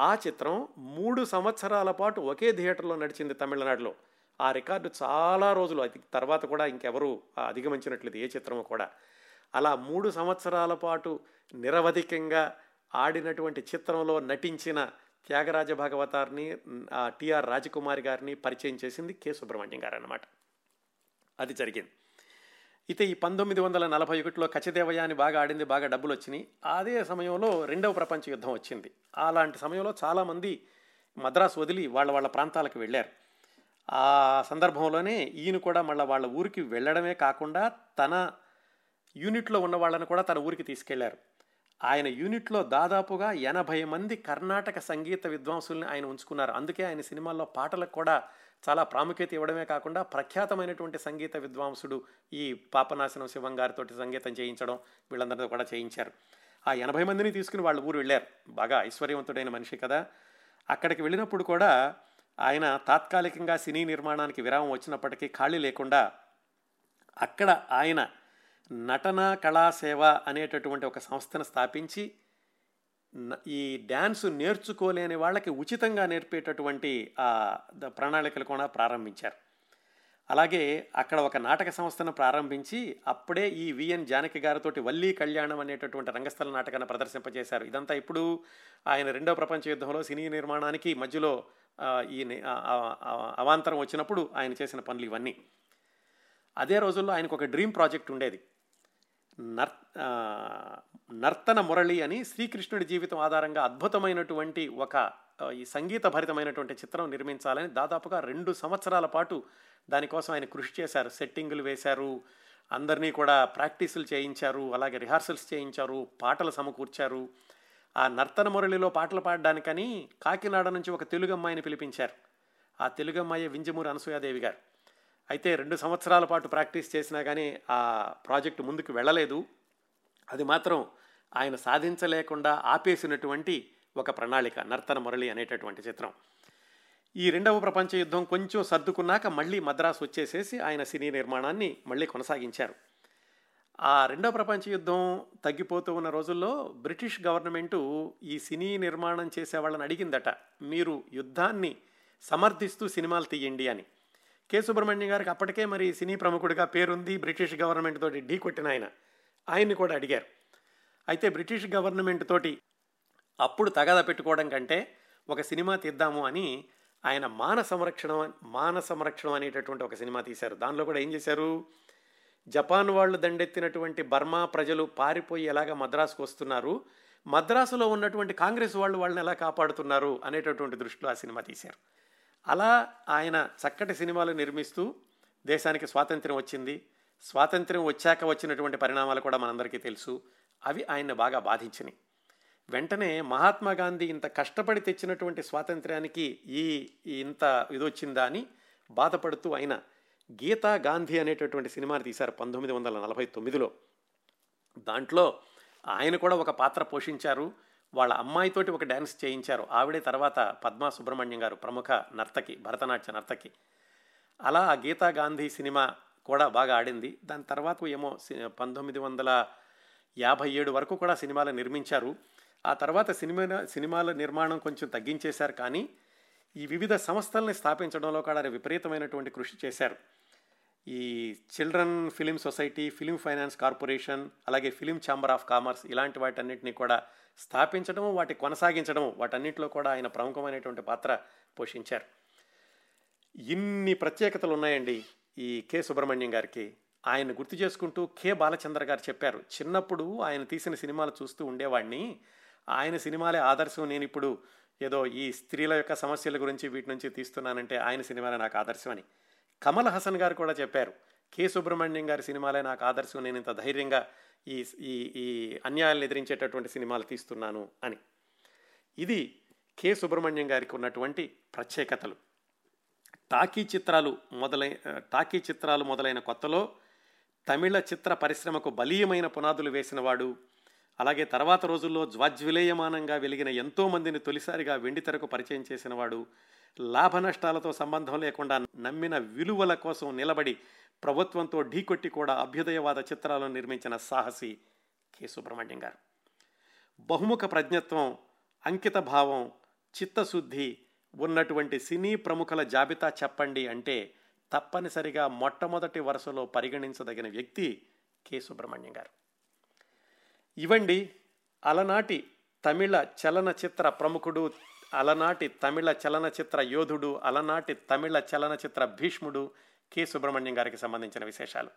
ఆ చిత్రం మూడు సంవత్సరాల పాటు ఒకే థియేటర్లో నడిచింది తమిళనాడులో. ఆ రికార్డు చాలా రోజులు అది తర్వాత కూడా ఇంకెవరు అధిగమించినట్లేదు ఏ చిత్రము కూడా. అలా మూడు సంవత్సరాల పాటు నిరవధికంగా ఆడినటువంటి చిత్రంలో నటించిన త్యాగరాజ భాగవతారిని ఆ టిఆర్ రాజకుమారి గారిని పరిచయం చేసింది కె సుబ్రహ్మణ్యం గారు అనమాట అది జరిగింది. అయితే ఈ పంతొమ్మిది వందల నలభై ఒకటిలో కచదేవయాని బాగా ఆడింది బాగా డబ్బులు వచ్చినాయి అదే సమయంలో రెండవ ప్రపంచ యుద్ధం వచ్చింది. అలాంటి సమయంలో చాలామంది మద్రాసు వదిలి వాళ్ళ వాళ్ళ ప్రాంతాలకు వెళ్ళారు. ఆ సందర్భంలోనే ఈయన కూడా మళ్ళీ వాళ్ళ ఊరికి వెళ్ళడమే కాకుండా తన యూనిట్లో ఉన్న వాళ్ళని కూడా తన ఊరికి తీసుకెళ్ళారు. ఆయన యూనిట్లో దాదాపుగా ఎనభై మంది కర్ణాటక సంగీత విద్వాంసుల్ని ఆయన ఉంచుకున్నారు. అందుకే ఆయన సినిమాల్లో పాటలకు కూడా చాలా ప్రాముఖ్యత ఇవ్వడమే కాకుండా ప్రఖ్యాతమైనటువంటి సంగీత విద్వాంసుడు ఈ పాపనాశనం శివం గారితో సంగీతం చేయించడం వీళ్ళందరితో కూడా చేయించారు. ఆ ఎనభై మందిని తీసుకుని వాళ్ళ ఊరు వెళ్ళారు. బాగా ఐశ్వర్యవంతుడైన మనిషి కదా. అక్కడికి వెళ్ళినప్పుడు కూడా ఆయన తాత్కాలికంగా సినీ నిర్మాణానికి విరామం వచ్చినప్పటికీ ఖాళీ లేకుండా అక్కడ ఆయన నటన కళాసేవ అనేటటువంటి ఒక సంస్థను స్థాపించి ఈ డ్యాన్స్ నేర్చుకోలేని వాళ్ళకి ఉచితంగా నేర్పేటటువంటి ద- ప్రణాళికలు కూడా ప్రారంభించారు. అలాగే అక్కడ ఒక నాటక సంస్థను ప్రారంభించి అప్పుడే ఈ విఎన్ జానకి గారితోటి వల్లీ కళ్యాణం అనేటటువంటి రంగస్థల నాటకాన్ని ప్రదర్శింపజేశారు ఇదంతా ఇప్పుడు ఆయన రెండో ప్రపంచ యుద్ధంలో సినీ నిర్మాణానికి మధ్యలో ఈ అవాంతరం వచ్చినప్పుడు ఆయన చేసిన పనులు ఇవన్నీ. అదే రోజుల్లో ఆయనకు ఒక డ్రీమ్ ప్రాజెక్ట్ ఉండేది. నర్ నర్తన మురళి అని శ్రీకృష్ణుడి జీవితం ఆధారంగా అద్భుతమైనటువంటి ఒక ఈ సంగీత భరితమైనటువంటి చిత్రం నిర్మించాలని దాదాపుగా రెండు సంవత్సరాల పాటు దానికోసం ఆయన కృషి చేశారు. సెట్టింగులు వేశారు అందరినీ కూడా ప్రాక్టీసులు చేయించారు అలాగే రిహార్సల్స్ చేయించారు పాటలు సమకూర్చారు. ఆ నర్తన మురళిలో పాటలు పాడడానికని కాకినాడ నుంచి ఒక తెలుగు అమ్మాయిని పిలిపించారు. ఆ తెలుగు అమ్మాయి వింజమూరి అనసూయాదేవి గారు. అయితే రెండు సంవత్సరాల పాటు ప్రాక్టీస్ చేసినా కానీ ఆ ప్రాజెక్టు ముందుకు వెళ్ళలేదు. అది మాత్రం ఆయన సాధించలేకుండా ఆపేసినటువంటి ఒక ప్రణాళిక నర్తన మురళి అనేటటువంటి చిత్రం. ఈ రెండవ ప్రపంచ యుద్ధం కొంచెం సర్దుకున్నాక మళ్ళీ మద్రాసు వచ్చేసేసి ఆయన సినీ నిర్మాణాన్ని మళ్ళీ కొనసాగించారు. ఆ రెండవ ప్రపంచ యుద్ధం తగ్గిపోతూ ఉన్న రోజుల్లో బ్రిటిష్ గవర్నమెంటు ఈ సినీ నిర్మాణం చేసే వాళ్ళని అడిగిందట మీరు యుద్ధాన్ని సమర్థిస్తూ సినిమాలు తీయండి అని. కె. సుబ్రహ్మణ్యం గారికి అప్పటికే మరి సినీ ప్రముఖుడిగా పేరుంది బ్రిటిష్ గవర్నమెంట్ తోటి ఢీ కొట్టిన ఆయన. ఆయన్ని కూడా అడిగారు. అయితే బ్రిటిష్ గవర్నమెంట్ తోటి అప్పుడు తగాద పెట్టుకోవడం కంటే ఒక సినిమా తీద్దాము అని ఆయన మాన సంరక్షణ మాన సంరక్షణం అనేటటువంటి ఒక సినిమా తీశారు. దానిలో కూడా ఏం చేశారు? జపాన్ వాళ్ళు దండెత్తినటువంటి బర్మా ప్రజలు పారిపోయి ఎలాగ మద్రాసుకు వస్తున్నారు? మద్రాసులో ఉన్నటువంటి కాంగ్రెస్ వాళ్ళు వాళ్ళని ఎలా కాపాడుతున్నారు? అనేటటువంటి దృష్టిలో ఆ సినిమా తీశారు. అలా ఆయన చక్కటి సినిమాలు నిర్మిస్తూ దేశానికి స్వాతంత్ర్యం వచ్చింది. స్వాతంత్ర్యం వచ్చాక వచ్చినటువంటి పరిణామాలు కూడా మనందరికీ తెలుసు. అవి ఆయన్ని బాగా బాధించినాయి. వెంటనే మహాత్మా గాంధీ ఇంత కష్టపడి తెచ్చినటువంటి స్వాతంత్ర్యానికి ఈ ఇంత ఇది వచ్చిందా అని బాధపడుతూ ఆయన గీతా గాంధీ అనేటటువంటి సినిమాని తీశారు పంతొమ్మిది వందల నలభై తొమ్మిదిలో. దాంట్లో ఆయన కూడా ఒక పాత్ర పోషించారు. వాళ్ళ అమ్మాయితోటి ఒక డ్యాన్స్ చేయించారు. ఆవిడే తర్వాత పద్మా సుబ్రహ్మణ్యం గారు ప్రముఖ నర్తకి భరతనాట్య నర్తకి. అలా ఆ గీతా గాంధీ సినిమా కూడా బాగా ఆడింది. దాని తర్వాత ఏమో సి- పంతొమ్మిది వందల యాభై ఏడు వరకు కూడా సినిమాలు నిర్మించారు. ఆ తర్వాత సినిమా సినిమాల నిర్మాణం కొంచెం తగ్గించేశారు కానీ ఈ వివిధ సంస్థల్ని స్థాపించడంలో కూడా విపరీతమైనటువంటి కృషి చేశారు. ఈ children film society film finance corporation అలాగే ఫిలిం ఛాంబర్ ఆఫ్ కామర్స్ ఇలాంటి వాటన్నిటిని కూడా స్థాపించడం వాటి కొనసాగించడం వాటన్నిటిలో కూడా ఆయన ప్రముఖమైనటువంటి పాత్ర పోషించారు. ఇన్ని ప్రత్యేకతలు ఉన్నాయండి ఈ కె. సుబ్రహ్మణ్యం గారికి. ఆయన గుర్తు చేసుకుంటూ కె. బాలచంద్ర గారు చెప్పారు చిన్నప్పుడు ఆయన తీసిన సినిమాలు చూస్తూ ఉండేవాడిని ఆయన సినిమాలే ఆదర్శం. నేను ఇప్పుడు ఏదో ఈ స్త్రీల యొక్క సమస్యల గురించి వీటి నుంచి తీస్తున్నానంటే ఆయన సినిమాలే నాకు ఆదర్శం అని కమల్ హసన్ గారు కూడా చెప్పారు కె సుబ్రహ్మణ్యం గారి సినిమాలే నాకు ఆదర్శం నేను ఇంత ధైర్యంగా ఈ ఈ ఈ అన్యాయాలను ఎదిరించేటటువంటి సినిమాలు తీస్తున్నాను అని. ఇది కె సుబ్రహ్మణ్యం గారికి ఉన్నటువంటి ప్రత్యేకతలు. టాకీ చిత్రాలు మొదలై టాకీ చిత్రాలు మొదలైన కొత్తలో తమిళ చిత్ర పరిశ్రమకు బలీయమైన పునాదులు వేసినవాడు అలాగే తర్వాత రోజుల్లో జ్వాజ్విలేయమానంగా వెలిగిన ఎంతోమందిని తొలిసారిగా వెండితెరకు పరిచయం చేసినవాడు లాభ నష్టాలతో సంబంధం లేకుండా నమ్మిన విలువల కోసం నిలబడి ప్రభుత్వంతో ఢీకొట్టి కూడా అభ్యుదయవాద చిత్రాలను నిర్మించిన సాహసి కె. సుబ్రహ్మణ్యం గారు. బహుముఖ ప్రజ్ఞత్వం అంకిత భావం చిత్తశుద్ధి ఉన్నటువంటి సినీ ప్రముఖుల జాబితా చెప్పండి అంటే తప్పనిసరిగా మొట్టమొదటి వరుసలో పరిగణించదగిన వ్యక్తి కె. సుబ్రహ్మణ్యం గారు. ఇవండి అలనాటి తమిళ చలనచిత్ర ప్రముఖుడు అలనాటి తమిళ చలనచిత్ర యోధుడు అలనాటి తమిళ చలనచిత్ర భీష్ముడు కె సుబ్రహ్మణ్యం గారికి సంబంధించిన విశేషాలు.